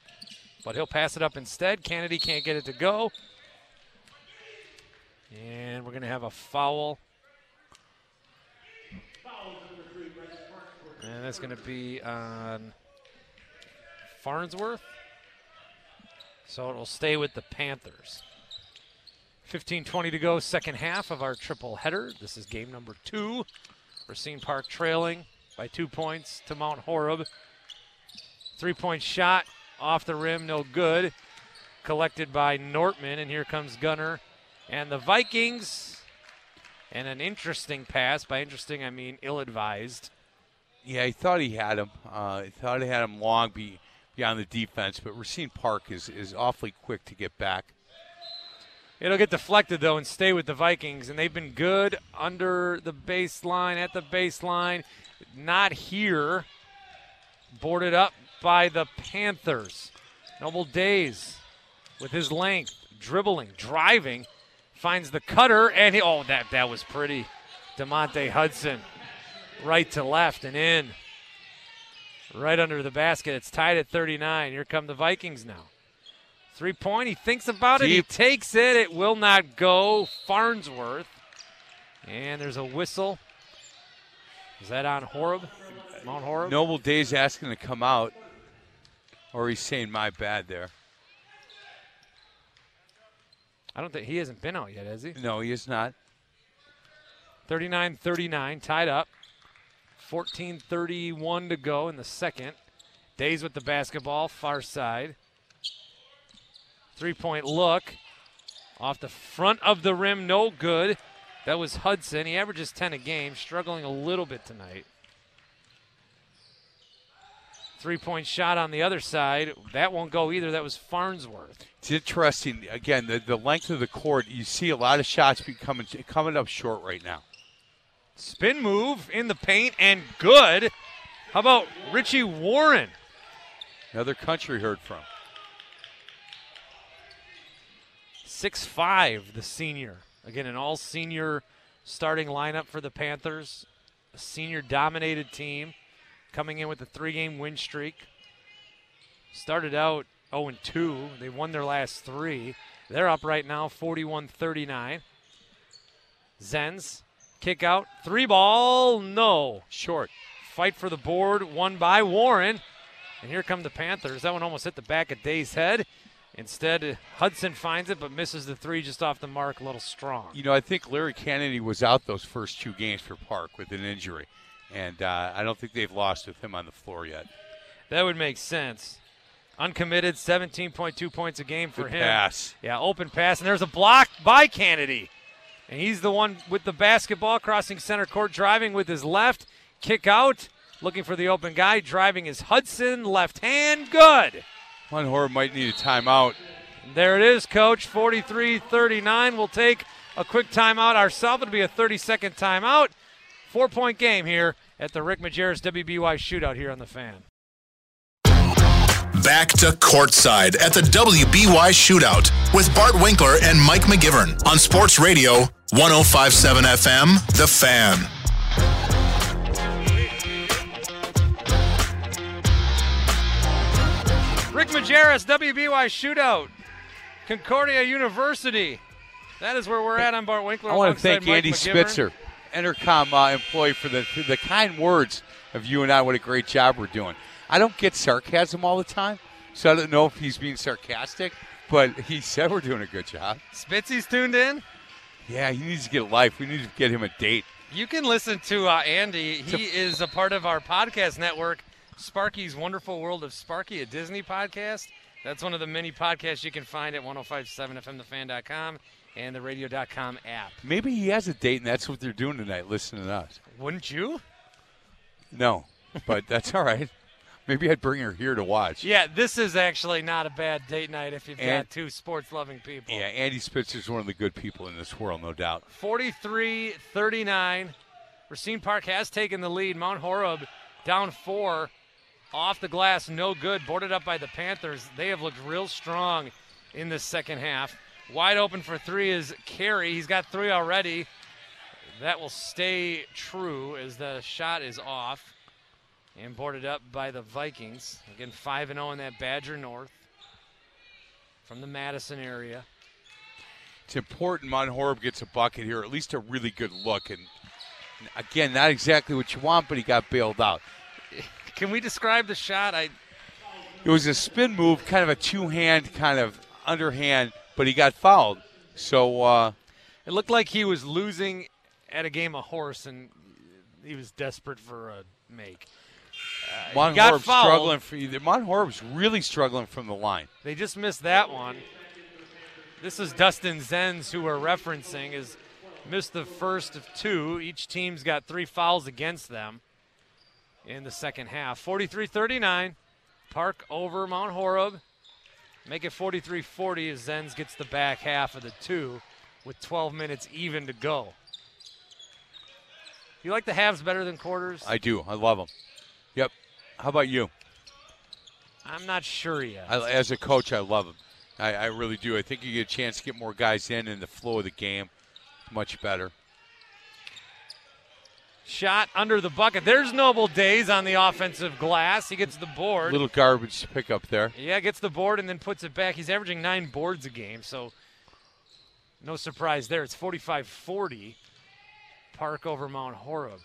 B: But he'll pass it up instead. Kennedy can't get it to go. And we're going to have a foul. That's going to be on Farnsworth. So it'll stay with the Panthers. 15-20 to go, second half of our triple header. This is game number two. Racine Park trailing by two points to Mount Horeb. Three-point shot off the rim, no good. Collected by Nortman, and here comes Gunnar. And the Vikings, and an interesting pass. By interesting, I mean ill-advised.
C: Yeah, he thought he had him. Uh, he thought he had him long be, beyond the defense, but Racine Park is, is awfully quick to get back.
B: It'll get deflected though and stay with the Vikings, and they've been good under the baseline, at the baseline. Not here. Boarded up by the Panthers. Noble Days with his length, dribbling, driving, finds the cutter, and he, oh, that that was pretty. Demonte Hudson, right to left and in, right under the basket. It's tied at 39. Here come the Vikings now. Three point. He thinks about it. He takes it. It will not go. Farnsworth. And there's a whistle. Is that on Horeb? Mount Horeb?
C: Noble Day's asking to come out, or he's saying my bad there.
B: I don't think he hasn't been out yet, has he?
C: No, he is not.
B: 39 39, tied up. 14 31 to go in the second. Days with the basketball, far side. Three point look. Off the front of the rim, no good. That was Hudson. He averages 10 a game, struggling a little bit tonight. Three point shot on the other side. That won't go either. That was Farnsworth.
C: It's interesting. Again, the, the length of the court, you see a lot of shots becoming coming up short right now.
B: Spin move in the paint and good. How about Richie Warren?
C: Another country heard from.
B: Six five, the senior. Again, an all senior starting lineup for the Panthers. A senior dominated team coming in with a three game win streak. Started out 0 2. They won their last three. They're up right now 41 39. Zenz, kick out, three ball, no.
C: Short.
B: Fight for the board, won by Warren. And here come the Panthers. That one almost hit the back of Day's head. Instead, Hudson finds it but misses the three just off the mark, a little strong.
C: You know, I think Larry Kennedy was out those first two games for Park with an injury, and uh, I don't think they've lost with him on the floor yet.
B: That would make sense. Uncommitted, 17.2 points a game for
C: Good
B: him.
C: pass.
B: Yeah, open pass, and there's a block by Kennedy. And he's the one with the basketball, crossing center court, driving with his left. Kick out, looking for the open guy. Driving is Hudson, left hand, good.
C: Mount Horeb might need a timeout.
B: There it is, coach. 43 39. We'll take a quick timeout ourselves. It'll be a 30 second timeout. Four point game here at the Rick Majerus WBY shootout here on the fan.
A: Back to courtside at the WBY shootout with Bart Winkler and Mike McGivern on Sports Radio 1057 FM, The Fan.
B: Rick Majerus, WBY shootout, Concordia University. That is where we're at. I'm Bart Winkler.
C: I want to thank
B: Mike
C: Andy
B: McGivern.
C: Spitzer, Intercom uh, employee, for the for the kind words of you and I. What a great job we're doing. I don't get sarcasm all the time, so I don't know if he's being sarcastic, but he said we're doing a good job.
B: Spitzy's tuned in.
C: Yeah, he needs to get a life. We need to get him a date.
B: You can listen to uh, Andy. He is a part of our podcast network, Sparky's Wonderful World of Sparky, a Disney podcast. That's one of the many podcasts you can find at 1057fmthefan.com and the radio.com app.
C: Maybe he has a date, and that's what they're doing tonight, listening to us.
B: Wouldn't you?
C: No, but that's all right. Maybe I'd bring her here to watch.
B: Yeah, this is actually not a bad date night if you've
C: And-
B: got two sports loving people.
C: Yeah, Andy Spitzer's one of the good people in this world, no doubt.
B: 43 39. Racine Park has taken the lead. Mount Horeb down four. Off the glass, no good. Boarded up by the Panthers. They have looked real strong in the second half. Wide open for three is Carey. He's got three already. That will stay true as the shot is off. And boarded up by the Vikings. Again, 5 0 in that Badger North from the Madison area.
C: It's important Mount Horeb gets a bucket here, at least a really good look. And again, not exactly what you want, but he got bailed out.
B: Can we describe the shot? I
C: It was a spin move, kind of a two hand, kind of underhand, but he got fouled. So, uh,
B: It looked like he was losing at a game of horse, and he was desperate for a make. Uh,
C: Horeb's
B: fouled.
C: struggling for either. Mount Horeb's really struggling from the line.
B: They just missed that one. This is Dustin Zenz who we're referencing is missed the first of two. Each team's got three fouls against them in the second half. 43-39. Park over Mount Horeb. Make it 43-40 as Zenz gets the back half of the two with 12 minutes even to go. You like the halves better than quarters?
C: I do. I love him. How about you?
B: I'm not sure yet.
C: I, as a coach, I love him. I, I really do. I think you get a chance to get more guys in and the flow of the game. Much better.
B: Shot under the bucket. There's Noble Days on the offensive glass. He gets the board.
C: Little garbage to pick up there.
B: Yeah, gets the board and then puts it back. He's averaging nine boards a game, so no surprise there. It's 45 40. Park over Mount Horeb.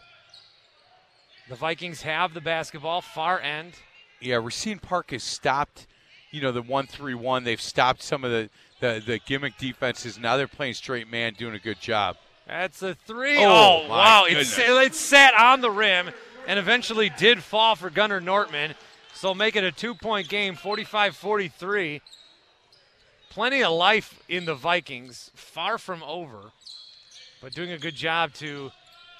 B: The Vikings have the basketball, far end.
C: Yeah, Racine Park has stopped, you know, the one-three-one. They've stopped some of the, the, the gimmick defenses. Now they're playing straight man, doing a good job.
B: That's a three.
C: Oh,
B: Oh, wow. It,
C: goodness.
B: sa- it sat on the rim and eventually did fall for Gunnar Nortman. So make it a two point game, 45 43. Plenty of life in the Vikings, far from over, but doing a good job to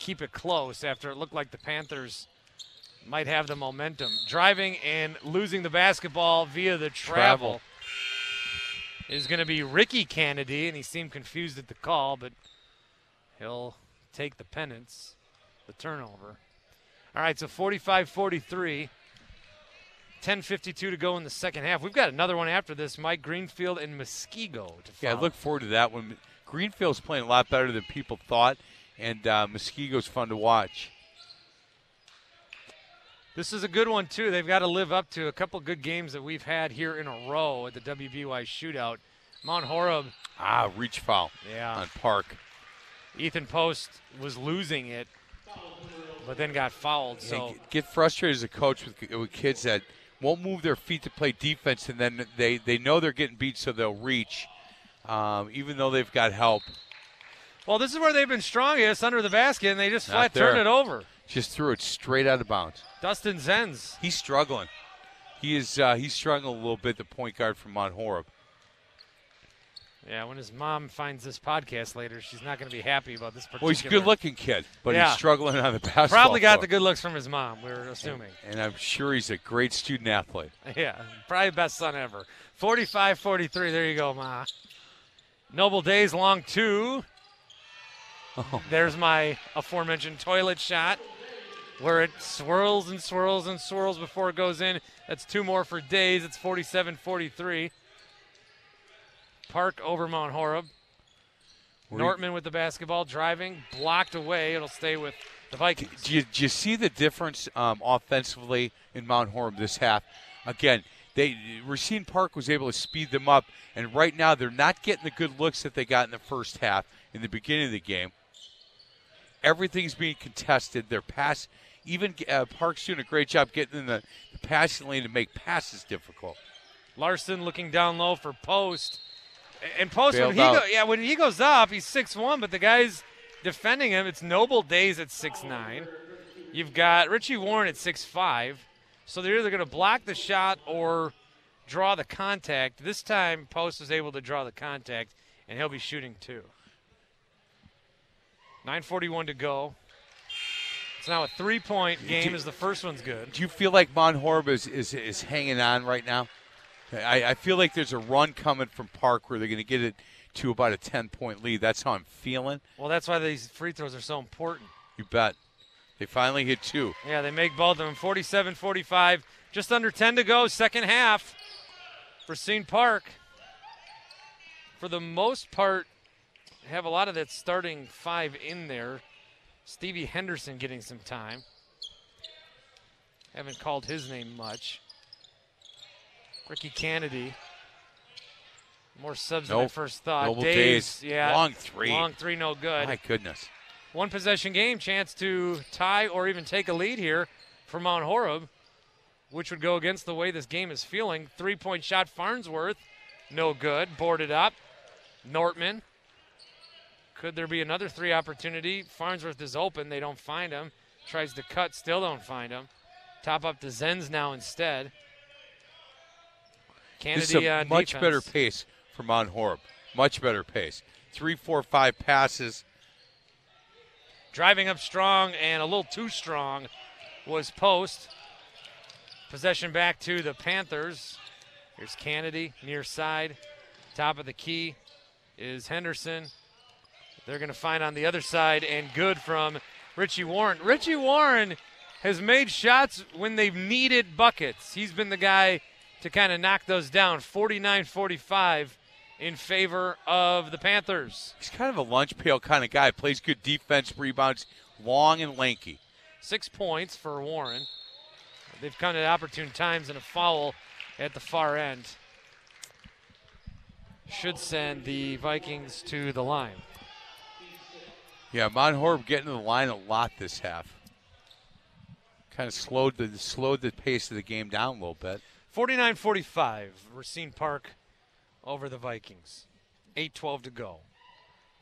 B: keep it close after it looked like the Panthers might have the momentum. Driving and losing the basketball via the travel,
C: Travel.
B: is going to be Ricky Kennedy, and he seemed confused at the call, but he'll take the penance, the turnover. All right, so 45 43. 10.52 to go in the second half. We've got another one after this Mike Greenfield and Muskego to
C: Yeah, I look forward to that one. Greenfield's playing a lot better than people thought, and uh, Muskego's fun to watch.
B: This is a good one, too. They've got to live up to a couple good games that we've had here in a row at the WBY shootout. Mount Horeb,
C: Ah, reach foul
B: yeah.
C: on Park.
B: Ethan Post was losing it, but then got fouled.
C: Yeah,
B: So
C: get- get frustrated as a coach with, with kids that won't move their feet to play defense, and then they, they know they're getting beat, so they'll reach, um, even though they've got help.
B: Well, this is where they've been strongest under the basket, and they just
C: Not
B: flat turn it over.
C: Just threw it straight out of bounds.
B: Dustin Zenz.
C: He's struggling. He is uh, he's struggling a little bit. The point guard from Mount Horeb.
B: Yeah, when his mom finds this podcast later, she's not going to be happy about this particular.
C: Well, he's a good-looking kid, but
B: Yeah.
C: he's struggling on the basketball.
B: Probably got
C: court.
B: the good looks from his mom. We're assuming.
C: and I'm sure he's a great student athlete.
B: Yeah, probably best son ever. 45-43. There you go, Ma. Noble Days long two.
C: Oh.
B: There's my aforementioned toilet shot where it swirls and swirls and swirls before it goes in. That's two more for Days. It's 47-43. Park over Mount Horeb. Nortman with the basketball driving, blocked away. It'll stay with the Vikings.
C: Do you, do you see the difference um, offensively in Mount Horeb this half? Again, they Racine Park was able to speed them up, and right now they're not getting the good looks that they got in the first half in the beginning of the game. Everything's being contested. Their pass, even uh, Park's doing a great job getting in the, the passing lane to make passes difficult.
B: Larson looking down low for Post. And Post, when he, go, yeah, when he goes off, he's six one, but the guy's defending him. It's Noble Days at six nine. You've got Richie Warren at six five. So they're either going to block the shot or draw the contact. This time, Post is able to draw the contact, and he'll be shooting two. 9.41 to go. It's now a three point game as the first one's good.
C: Do you feel like Mount Horeb is, is, is hanging on right now? I, I feel like there's a run coming from Park where they're going to get it to about a 10 point lead. That's how I'm feeling.
B: Well, that's why these free throws are so important.
C: You bet. They finally hit two.
B: Yeah, they make both of them 47 45. Just under 10 to go, second half for Racine Park. For the most part, have a lot of that starting five in there. Stevie Henderson getting some time. Haven't called his name much. Ricky Kennedy. More subs than
C: Nope.
B: at first thought.
C: Noble
B: Days,
C: Days.
B: yeah.
C: Long three.
B: Long three, no good.
C: My goodness.
B: One possession game, chance to tie or even take a lead here for Mount Horeb, which would go against the way this game is feeling. Three point shot, Farnsworth, no good. Boarded up. Nortman. Could there be another three opportunity? Farnsworth is open. They don't find him. Tries to cut, still don't find him. Top up to Zenz now instead.
C: This is
B: Kennedy
C: a
B: on
C: much
B: defense.
C: better pace for Mount Horeb. Much better pace. Three, four, five passes.
B: Driving up strong and a little too strong was Post. Possession back to the Panthers. Here's Kennedy near side. Top of the key is Henderson. They're going to find on the other side and good from Richie Warren. Richie Warren has made shots when they've needed buckets. He's been the guy to kind of knock those down. 49 45 in favor of the Panthers.
C: He's kind of a lunch pail kind of guy. Plays good defense, rebounds, long and lanky.
B: Six points for Warren. They've come at opportune times and a foul at the far end. Should send the Vikings to the line.
C: Yeah, Mount Horeb getting in the line a lot this half. kind of slowed the slowed the pace of the game down a little bit.
B: 49-45, Racine Park over the Vikings. 8-12 to go.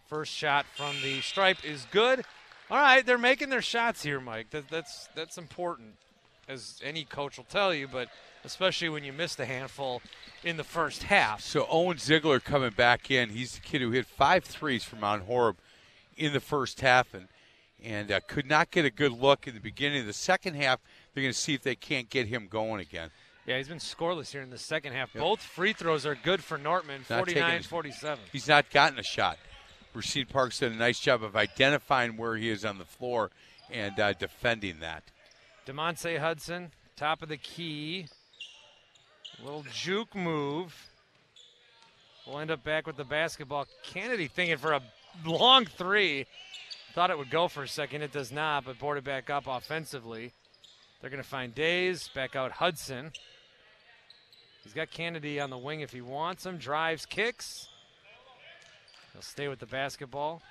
B: First shot from the stripe is good. All right, they're making their shots here, Mike. That, that's that's important, as any coach will tell you. But especially when you missed a handful in the first half.
C: So Owen Ziegler coming back in. He's the kid who hit five threes from Mount Horeb in the first half, and and uh, could not get a good look in the beginning of the second half. They're going to see if they can't get him going again.
B: Yeah, he's been scoreless here in the second half.
C: Yep.
B: Both free throws are good for Nortman,
C: Not taking
B: 49
C: his-
B: 47.
C: He's not gotten a shot. Racine Park's done a nice job of identifying where he is on the floor and uh, defending that.
B: DeMonte Hudson, top of the key. Little juke move. We'll end up back with the basketball. Kennedy thinking for a long three. Thought it would go for a second. It does not, but boarded back up offensively. They're going to find Days. Back out Hudson. He's got Kennedy on the wing if he wants him. Drives, kicks. He'll stay with the basketball.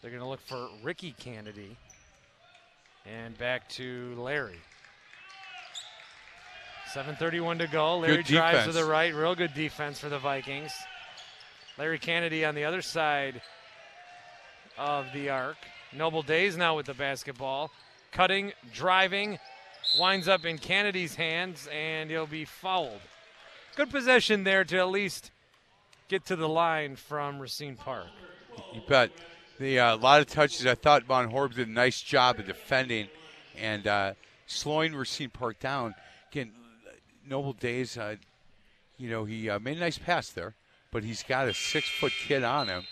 B: They're going to look for Ricky Kennedy. And back to Larry. 7.31 to go. Larry drives to the right. Real good defense for the Vikings. Larry Kennedy on the other side of the arc. Noble Days now with the basketball. Cutting, driving, winds up in Kennedy's hands, and he'll be fouled. Good possession there to at least get to the line from Racine Park.
C: You bet. The uh, a lot of touches. I thought Mount Horeb did a nice job of defending and uh, slowing Racine Park down. Again, Noble Days. Uh, you know, he uh, made a nice pass there, but he's got a six-foot kid on him,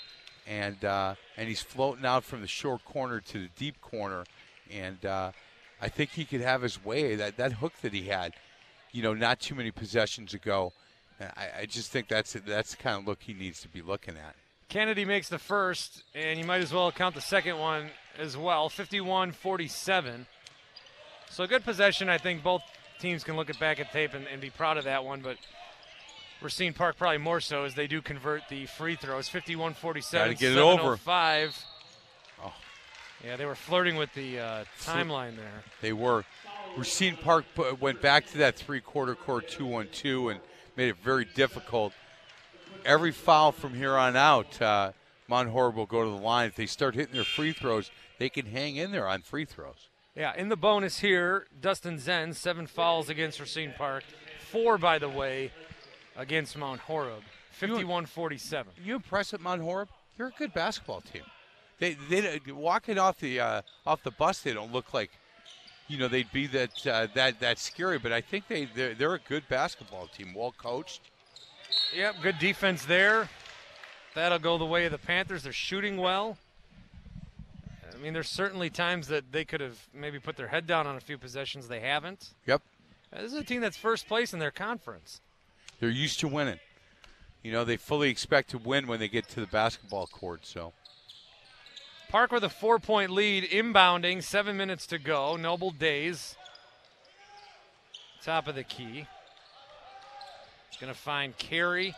C: and uh, and he's floating out from the short corner to the deep corner, and uh, I think he could have his way. That that hook that he had, you know, not too many possessions ago. I, I just think that's that's the kind of look he needs to be looking at.
B: Kennedy makes the first, and you might as well count the second one as well 51 47. So, good possession. I think both teams can look at back at tape and, and be proud of that one, but Racine Park probably more so as they do convert the free throws 51 47.
C: Gotta get it over.
B: 5.
C: Oh.
B: Yeah, they were flirting with the uh, timeline there.
C: They were. Racine Park went back to that three-quarter court two-one-two and made it very difficult. Every foul from here on out, uh, Mount Horeb will go to the line. If they start hitting their free throws, they can hang in there on free throws.
B: Yeah, in the bonus here, Dustin Zenz, seven fouls against Racine Park. Four, by the way, against Mount Horeb. 51 47.
C: You impress with Mount Horeb? You're a good basketball team. They they walking off the uh, off the bus. They don't look like you know they'd be that uh, that that scary. But I think they they're, they're a good basketball team, well coached.
B: Yep, good defense there. That'll go the way of the Panthers. They're shooting well. I mean, there's certainly times that they could have maybe put their head down on a few possessions. They haven't.
C: Yep.
B: Uh, This is a team that's first place in their conference.
C: They're used to winning. You know, they fully expect to win when they get to the basketball court. So
B: Park with a four point lead, inbounding, seven minutes to go. Noble Days, top of the key. Going to find Carey.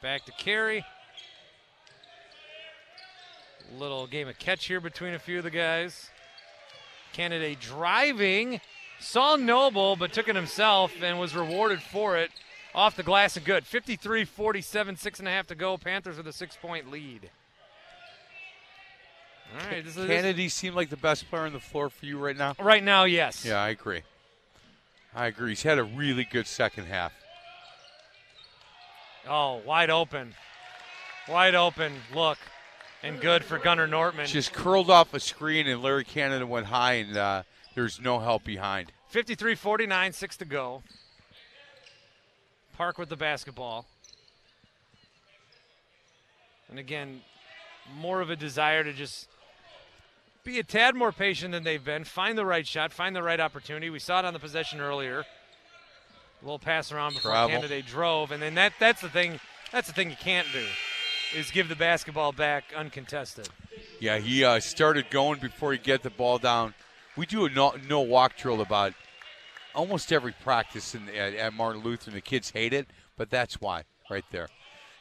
B: Back to Carey. Little game of catch here between a few of the guys. Kennedy driving. Saw Noble, but took it himself and was rewarded for it. Off the glass and good. 53 47, six and a half to go. Panthers with a six point lead. All right, this is
C: Kennedy seemed like the best player on the floor for you right now.
B: right now. Yes.
C: Yeah, I agree. I agree. He's had a really good second half.
B: Oh, wide open, wide open. Look, and good for Gunnar Nortman.
C: Just curled off a screen, and Larry Kennedy went high, and uh, there's no help behind.
B: 53-49, six to go. Park with the basketball, and again, more of a desire to just be a tad more patient than they've been. Find the right shot, find the right opportunity. We saw it on the possession earlier. A little pass around before
C: Travel.
B: Kennedy drove, and then that that's the thing. That's the thing you can't do, is give the basketball back uncontested.
C: Yeah, he uh, started going before he get the ball down. We do a no, no walk drill about almost every practice in, at, at Martin Luther, and the kids hate it, but that's why, right there.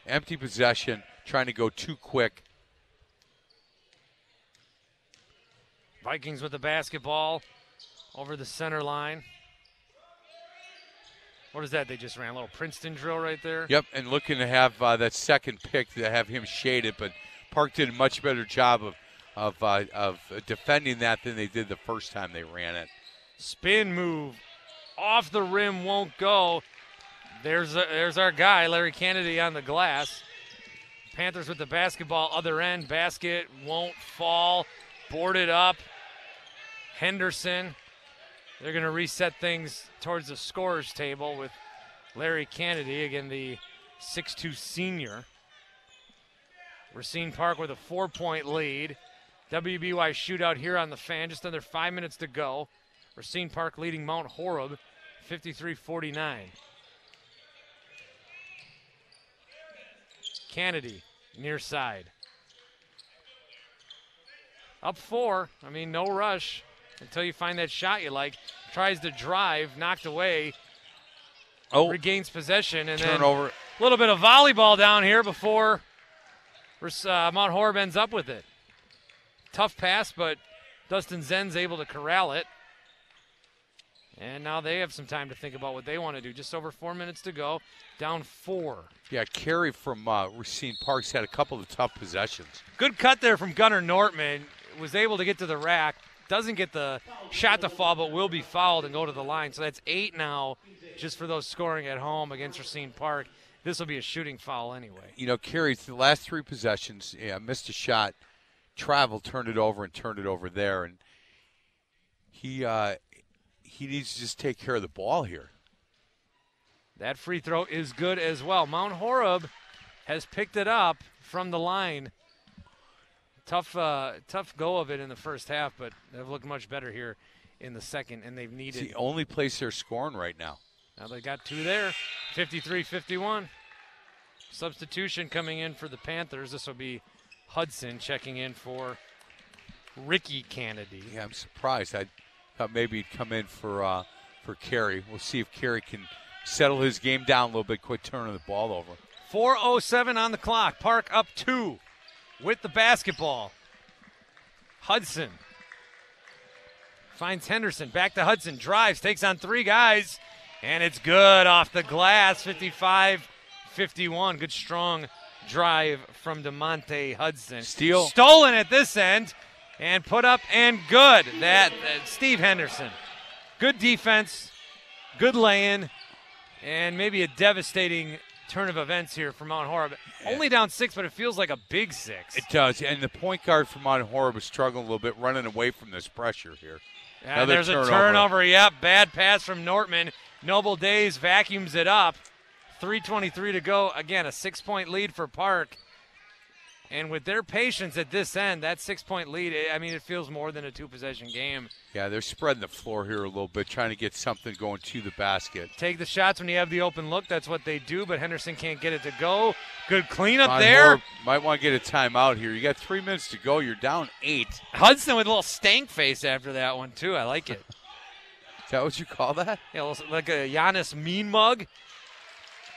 C: Empty possession, trying to go too quick.
B: Vikings with the basketball over the center line. What is that? They just ran a little Princeton drill right there.
C: Yep, and looking to have uh, that second pick to have him shaded, but Park did a much better job of of uh, of defending that than they did the first time they ran it.
B: Spin move off the rim won't go. There's a, there's our guy Larry Kennedy on the glass. Panthers with the basketball other end. Basket won't fall. Boarded up. Henderson. They're going to reset things towards the scorers table with Larry Kennedy, again, the 6-2 senior. Racine Park with a four point lead. WBY shootout here on the fan, just under five minutes to go. Racine Park leading Mount Horeb 53 49. Kennedy, near side. Up four. I mean, no rush until you find that shot you like. Tries to drive, knocked away.
C: Oh,
B: regains possession, and
C: turnover.
B: then a little bit of volleyball down here before uh, Mount Horeb ends up with it. Tough pass, but Dustin Zenz able to corral it. And now they have some time to think about what they want to do. Just over four minutes to go, down four.
C: Yeah, Carey from uh, Racine Parks had a couple of tough possessions.
B: Good cut there from Gunnar Nortman. Was able to get to the rack. Doesn't get the shot to fall, but will be fouled and go to the line. So that's eight now, just for those scoring at home against Racine Park. This will be a shooting foul anyway.
C: You know, Carey, the last three possessions, yeah, missed a shot, traveled, turned it over, and turned it over there, and he uh, he needs to just take care of the ball here.
B: That free throw is good as well. Mount Horeb has picked it up from the line. Tough, uh, tough go of it in the first half, but they've looked much better here in the second, and they've needed.
C: It's the only place they're scoring right now.
B: Now they got two there, 53-51. Substitution coming in for the Panthers. This will be Hudson checking in for Ricky Kennedy.
C: Yeah, I'm surprised. I thought maybe he'd come in for uh, for Carey. We'll see if Carey can settle his game down a little bit, quit turning the ball over.
B: 4.07 on the clock. Park up two with the basketball. Hudson finds Henderson. Back to Hudson. Drives, takes on three guys, and it's good off the glass. 55 51. Good strong drive from DeMonte Hudson.
C: Steal.
B: Stolen at this end and put up and good. That uh, Steve Henderson. Good defense, good lay-in, and maybe a devastating turn of events here for Mount Horeb. Only down six, but it feels like a big six.
C: It does, and the point guard for Mount Horeb is struggling a little bit, running away from this pressure here.
B: And there's turnover. a turnover. Yep, bad pass from Nortman. Noble Days vacuums it up. 3:23 to go. Again, a six-point lead for Park. And with their patience at this end, that six point lead, eh, I mean, it feels more than a two possession game.
C: Yeah, they're spreading the floor here a little bit, trying to get something going to the basket.
B: Take the shots when you have the open look. That's what they do, but Henderson can't get it to go. Good cleanup there.
C: might want to get a timeout here. You got three minutes to go. You're down eight.
B: Hudson with a little stank face after that one, too. I like it.
C: Is that what you call that?
B: Yeah, like a Giannis mean mug.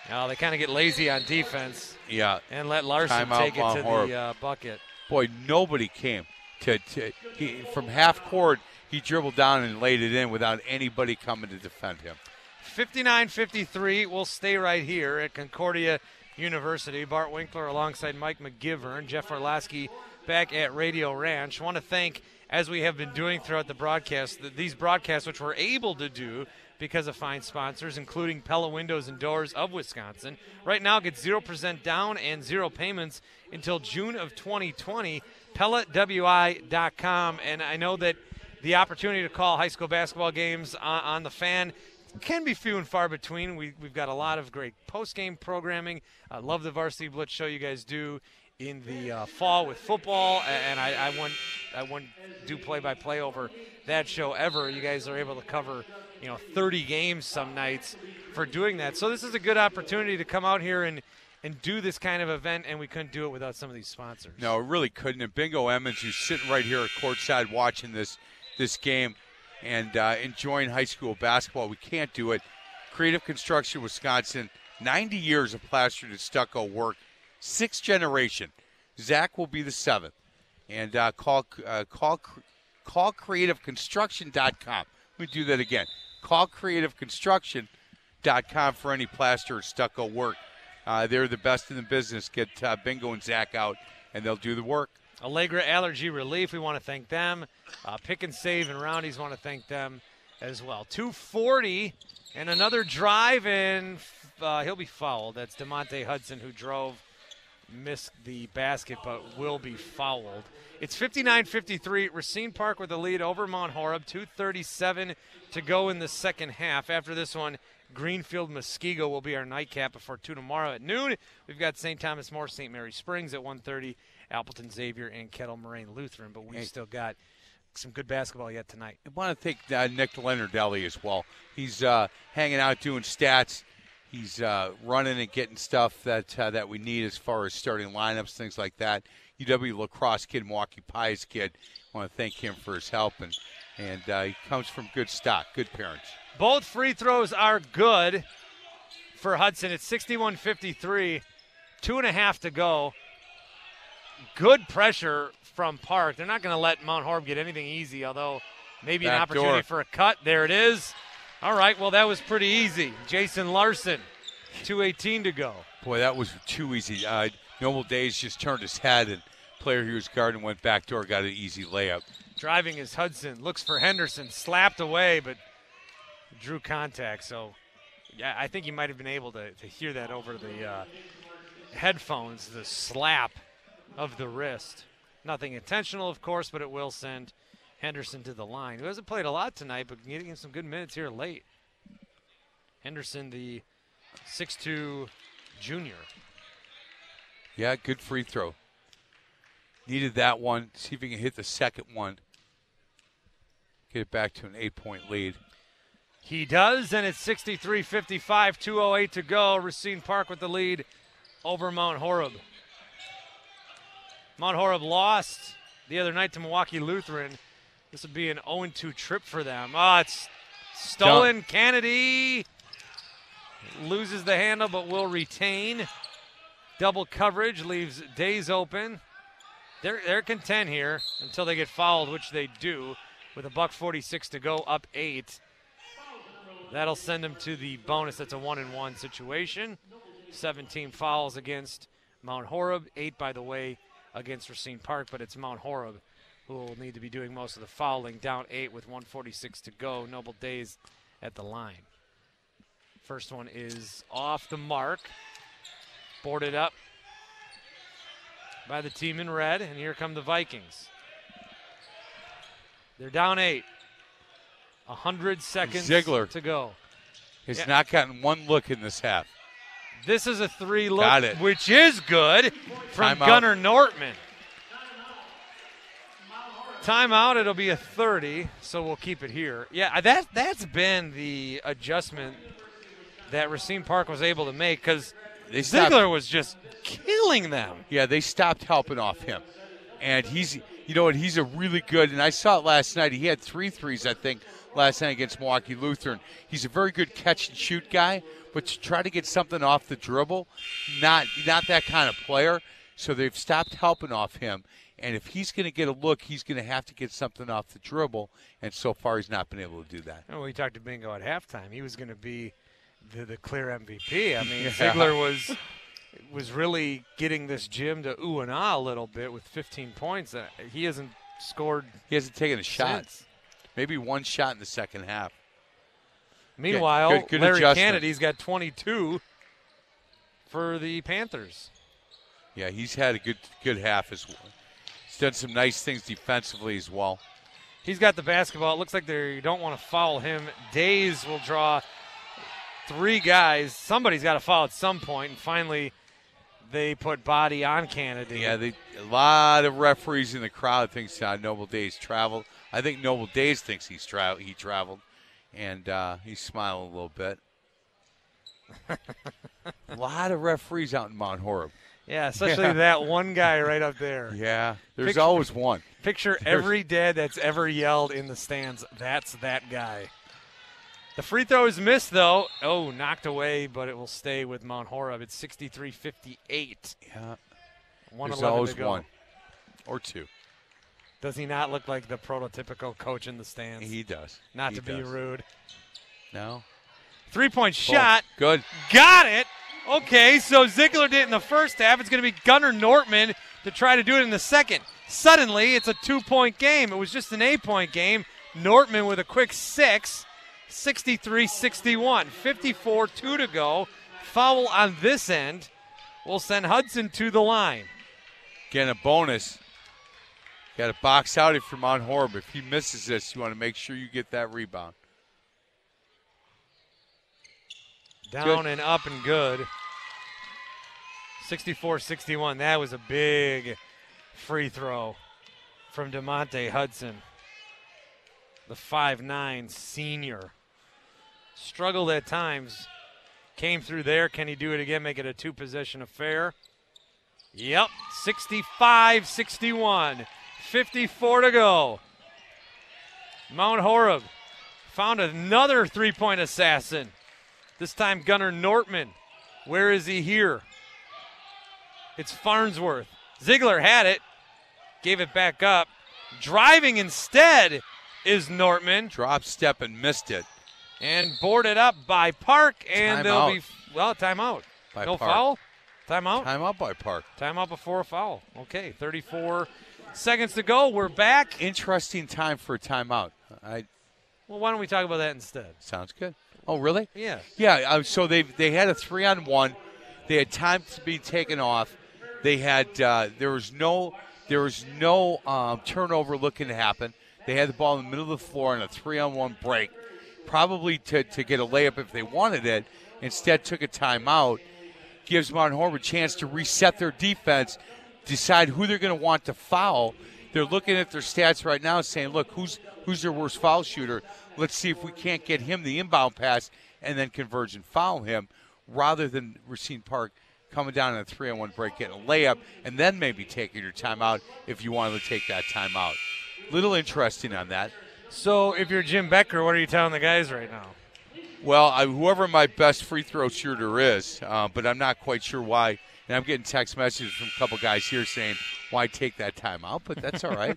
B: Now they kind of get lazy on defense.
C: Yeah.
B: And let Larson take it to the uh, bucket.
C: Boy, nobody came to, to he, from half court. He dribbled down and laid it in without anybody coming to defend him.
B: 59-53. We'll stay right here at Concordia University. Bart Winkler alongside Mike McGivern, Jeff Orlasky back at Radio Ranch. Want to thank, as we have been doing throughout the broadcast, these broadcasts, which we're able to do because of fine sponsors, including Pella Windows and Doors of Wisconsin. Right now, get 0% down and zero payments until June of 2020. PellaWI.com. And I know that the opportunity to call high school basketball games on, on the fan can be few and far between. We, have got a lot of great post game programming. I love the Varsity Blitz show you guys do in the uh, fall with football, and I, I wouldn't I wouldn't do play by play over that show ever. You guys are able to cover you know 30 games some nights for doing that. So this is a good opportunity to come out here and and do this kind of event, and we couldn't do it without some of these sponsors.
C: No, really couldn't. And Bingo Emmons, who's sitting right here at courtside watching this this game and uh, enjoying high school basketball, we can't do it. Creative Construction Wisconsin, 90 years of plastered and stucco work, sixth generation. Zach will be the seventh, and uh, call uh, call call creativeconstruction.com. Let me do that again. Call creativeconstruction.com for any plaster or stucco work. Uh, they're the best in the business. Get uh, Bingo and Zach out, and they'll do the work.
B: Allegra Allergy Relief, we want to thank them. Uh, Pick and Save and Roundy's want to thank them as well. 240 and another drive, and uh, he'll be fouled. That's DeMonte Hudson who drove, missed the basket, but will be fouled. It's 59-53. Racine Park with the lead over Mount Horeb. 237 to go in the second half. After this one, Greenfield Muskego will be our nightcap before two tomorrow at noon. We've got St. Thomas More, St. Mary Springs at 1:30, Appleton Xavier, and Kettle Moraine Lutheran. But we've
C: Hey.
B: still got some good basketball yet tonight.
C: I want to thank uh, Nick Leonardelli as well. He's uh, hanging out doing stats. He's uh, running and getting stuff that uh, that we need as far as starting lineups, things like that. UW lacrosse kid, Milwaukee Pius kid. I want to thank him for his help and and uh, he comes from good stock, good parents.
B: Both free throws are good for Hudson. It's 61 53, two and a half to go. Good pressure from Park. They're not going to let Mount Horeb get anything easy, although maybe an opportunity
C: door.
B: for a cut. There it is. All right, well, that was pretty easy. Jason Larson, 218 to go.
C: Boy, that was too easy. Uh, Noble Days just turned his head and player he was guarding went back door, got an easy layup.
B: Driving is Hudson. Looks for Henderson. Slapped away, but drew contact. So, yeah, I think you might have been able to, to hear that over the uh, headphones, the slap of the wrist. Nothing intentional, of course, but it will send Henderson to the line, who hasn't played a lot tonight, but getting some good minutes here late. Henderson, the 6'2 junior.
C: Yeah, good free throw. Needed that one. See if he can hit the second one. Get it back to an eight point lead.
B: He does, and it's 63 55, 208 to go. Racine Park with the lead over Mount Horeb. Mount Horeb lost the other night to Milwaukee Lutheran. This would be an 0 2 trip for them. Oh, it's stolen. Kennedy loses the handle but will retain. Double coverage leaves Days open. They're, they're content here until they get fouled, which they do, with a buck 46 to go, up eight. That'll send them to the bonus. That's a one and one situation. 17 fouls against Mount Horeb. Eight, by the way, against Racine Park, but it's Mount Horeb who will need to be doing most of the fouling. Down eight with 146 to go. Noble Days at the line. First one is off the mark. Boarded up by the team in red, and here come the Vikings. They're down eight. A hundred seconds
C: Ziegler.
B: to go.
C: Has
B: Yeah.
C: not gotten one look in this half.
B: This is a three look, which is good from. Gunnar Nortman. Timeout. It'll be a 30, so we'll keep it here. Yeah, that that's been the adjustment that Racine Park was able to make because Ziegler was just killing them.
C: Yeah, they stopped helping off him. And he's, you know what, he's a really good, and I saw it last night. He had three threes, I think, last night against Milwaukee Lutheran. He's a very good catch and shoot guy, but to try to get something off the dribble, not not that kind of player. So they've stopped helping off him. And if he's going to get a look, he's going to have to get something off the dribble. And so far, he's not been able to do that.
B: And we talked to Bingo at halftime. He was going to be the, the clear MVP. I mean,
C: Yeah.
B: Ziegler was was really getting this gym to ooh and ah a little bit with 15 points. Uh, he hasn't scored
C: He hasn't taken a shot.
B: since.
C: Maybe one shot in the second half.
B: Meanwhile,
C: good- good
B: Larry
C: adjustment.
B: Kennedy's got 22 for the Panthers.
C: Yeah, he's had a good good half as well. Done some nice things defensively as well.
B: He's got the basketball. It looks like they don't want to foul him. Days will draw three guys. Somebody's got to foul at some point, and finally they put body on Kennedy.
C: Yeah, they, a lot of referees in the crowd thinks uh, Noble Days traveled. I think Noble Days thinks he's tra- he traveled, and uh, he's smiling a little bit. a lot of referees out in Mount Horeb.
B: Yeah, especially
C: Yeah.
B: that one guy right up there.
C: Yeah, there's
B: Picture-
C: always one.
B: Picture every dad that's ever yelled in the stands. That's that guy. The free throw is missed, though. Oh, knocked away, but it will stay with Mount Horeb. It's 63 58.
C: Yeah,
B: 111
C: there's always one or two.
B: Does he not look like the prototypical coach in the stands?
C: He does.
B: not
C: He
B: to be rude.
C: No.
B: Three point shot.
C: Good.
B: Got it. Okay, so Ziegler did it in the first half. It's going to be Gunnar Nortman to try to do it in the second. Suddenly, it's a two point game. It was just an eight point game. Nortman with a quick six, 63 61. 54 2 to go. Foul on this end will send Hudson to the line.
C: Again, a bonus. Got a box out if you're Mount Horeb. If he misses this, you want to make sure you get that rebound.
B: Down and up and good. 64 61. That was a big free throw from DeMonte Hudson, the 5'9 senior. Struggled at times. Came through there. Can he do it again? Make it a two possession affair? Yep. 65 61. 54 to go. Mount Horeb found another three point assassin. This time, Gunnar Nortman. Where is he here? It's Farnsworth. Ziegler had it, gave it back up. Driving instead is Nortman
C: Drop step and missed it
B: and boarded up by Park, and they'll be well timeout.
C: by
B: no
C: Park.
B: foul. Timeout.
C: Time out by Park.
B: Timeout before a foul. Okay, 34 seconds to go. We're back.
C: Interesting time for a timeout. I
B: Well, why don't we talk about that instead?
C: sounds good. Oh, really?
B: Yeah.
C: Yeah. Uh, so they they had a three on one. They had time to be taken off. They had uh, there was no there was no um, turnover looking to happen. They had the ball in the middle of the floor on a three on one break, probably to, to get a layup if they wanted it. Instead, took a timeout. Gives Mount Horeb a chance to reset their defense, decide who they're going to want to foul. They're looking at their stats right now, saying, "Look, who's who's their worst foul shooter? Let's see if we can't get him the inbound pass and then converge and foul him, rather than Racine Park coming down in a three-on-one break, getting a layup, and then maybe taking your timeout if you wanted to take that timeout. Little interesting on that.
B: So, if you're Jim Becker, what are you telling the guys right now?
C: Well, I, whoever my best free throw shooter is, uh, but I'm not quite sure why. And I'm getting text messages from a couple guys here saying, "Why take that time out?" But that's all right.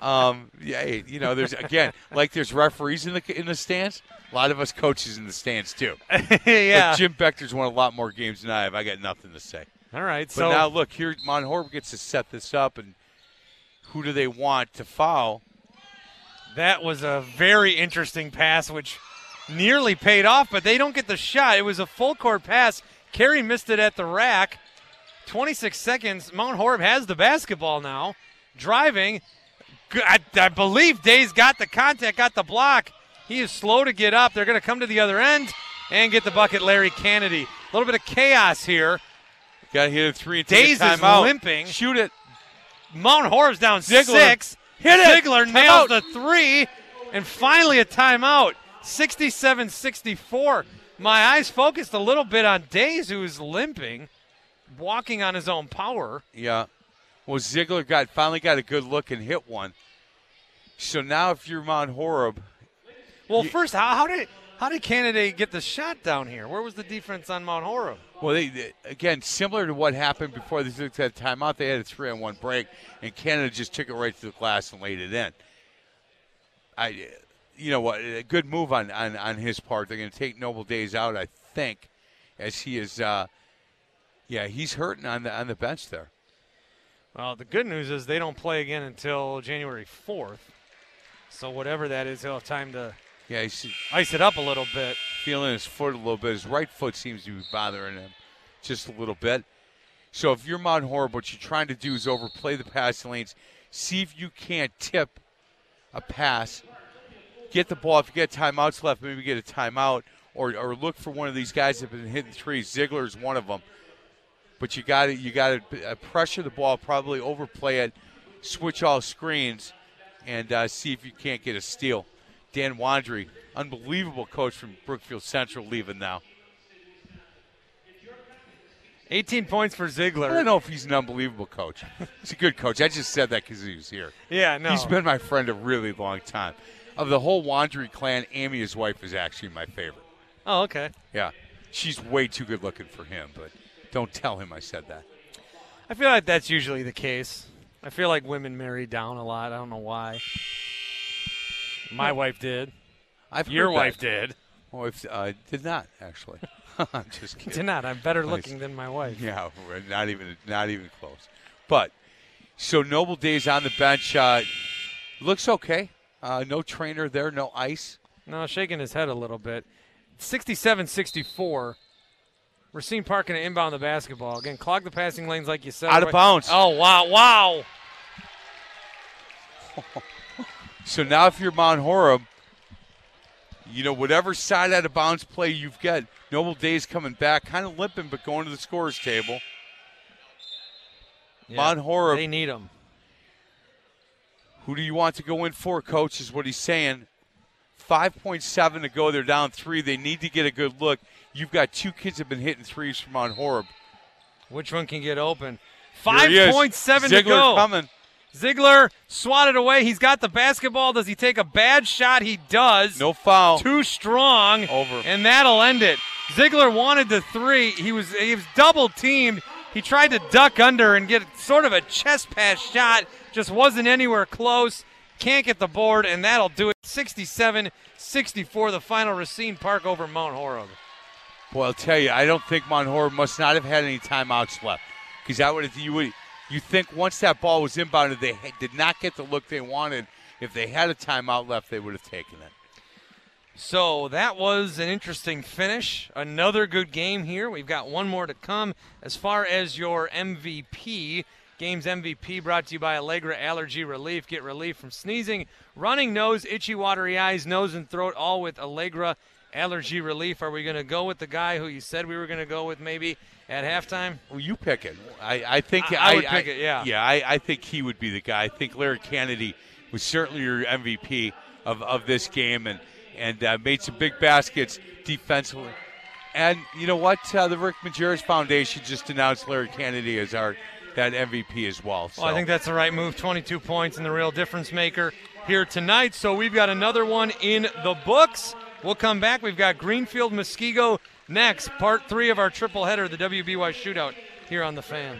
C: um, yeah, you know, there's again, like there's referees in the in the stands. A lot of us coaches in the stands too.
B: yeah.
C: But Jim Bechter's won a lot more games than I have. I got nothing to say.
B: All right.
C: But
B: So
C: now look, here Mount Horeb gets to set this up, and who do they want to foul?
B: That was a very interesting pass, which nearly paid off, but they don't get the shot. It was a full court pass. Carey missed it at the rack. 26 seconds. Mount Horeb has the basketball now. Driving. I believe Day's got the contact, got the block. He is slow to get up. They're going to come to the other end and get the bucket, Larry Kennedy. A little bit of chaos here.
C: Got to hit a three
B: Days
C: a
B: is
C: timeout.
B: limping.
C: Shoot it.
B: Mount Horeb's down
C: Ziegler.
B: six.
C: Hit it.
B: Ziegler nails
C: Timeout.
B: the three, and finally a timeout. 67-64. My eyes focused a little bit on Days, who is limping, walking on his own power.
C: Yeah. Well, Ziegler got finally got a good look and hit one. So now, if you're Mount Horeb,
B: Well,
C: You-
B: first, how, how did how did Kennedy get the shot down here? Where was the defense on Mount Horeb?
C: well, they, they- again similar to what happened before they took that timeout, they had a three on one break, and Kennedy just took it right to the glass and laid it in. I, you know what, a good move on on, on his part. They're going to take Noble Days out, I think, as he is. Uh, yeah, he's hurting on the on the bench there.
B: Well, the good news is they don't play again until January 4th. So whatever that is, he'll have time to
C: Yeah, he's
B: ice it up a little bit.
C: feeling his foot a little bit. His right foot seems to be bothering him just a little bit. So if you're Mount Horeb, what you're trying to do is overplay the passing lanes. See if you can't tip a pass. Get the ball. If you get timeouts left, maybe get a timeout. Or, or look for one of these guys that have been hitting threes. Ziegler is one of them. But you got to you got to pressure the ball, probably overplay it, switch all screens, and uh, see if you can't get a steal. Dan Wandry, unbelievable coach from Brookfield Central, leaving now.
B: 18 points for Ziegler.
C: I don't know if he's an unbelievable coach. He's a good coach. I just said that because he was here.
B: Yeah, no.
C: He's been my friend a really long time. Of the whole Wandry clan, Amy, his wife, is actually my favorite.
B: Oh, okay.
C: Yeah, she's way too good looking for him, but don't tell him I said that.
B: I feel like that's usually the case. I feel like women marry down a lot. I don't know why. My wife did.
C: I've
B: Your wife did.
C: My wife uh, did not actually. I'm just kidding.
B: Did not. I'm better looking than my wife.
C: Yeah, not even not even close. But so Noble Days on the bench uh, looks okay. Uh, no trainer there, no ice.
B: No, shaking his head a little bit. 67 64. Racine Park going to inbound the basketball. Again, clog the passing lanes like you said.
C: Out of bounds.
B: Oh, wow. Wow.
C: So now if you're Mount Horeb, you know whatever side out of bounds play you've got, Noble Days coming back, kind of limping, but going to the scorers table. Mount Horeb.
B: They need him.
C: Who do you want to go in for, coach? Is what he's saying. 5.7 to go. They're down three. They need to get a good look. You've got two kids have been hitting threes from Mount Horeb.
B: Which one can get open?
C: Here he
B: 5.7 to go.
C: coming.
B: Ziegler swatted away. He's got the basketball. Does he take a bad shot? He does.
C: No foul.
B: Too strong.
C: Over.
B: And that'll end it. Ziegler wanted the three. He was he was double teamed. He tried to duck under and get sort of a chest pass shot. Just wasn't anywhere close. Can't get the board, and that'll do it. 67 64, the final Racine Park over Mount Horeb.
C: Well, I'll tell you, I don't think Mount Horeb must not have had any timeouts left, because I would you would you think once that ball was inbounded, they did not get the look they wanted. If they had a timeout left, they would have taken it.
B: So that was an interesting finish. Another good game here. We've got one more to come. As far as your MVP, game's MVP brought to you by Allegra Allergy Relief. Get relief from sneezing, running nose, itchy, watery eyes, nose and throat, all with Allegra Allergy Relief. Are we going to go with the guy who you said we were going to go with maybe at halftime?
C: Well, you pick it. I, I think
B: I- I would pick it, yeah.
C: Yeah, I, I think he would be the guy. I think Larry Kennedy was certainly your MVP of, of this game and and uh, made some big baskets defensively. And you know what? Uh, the Rick Majerus Foundation just announced Larry Kennedy as our that MVP as well. So
B: Well, I think that's the right move. 22 points and the real difference maker here tonight. So we've got another one in the books. We'll come back. We've got Greenfield Muskego next, part three of our triple header, the WBY shootout here on the fan.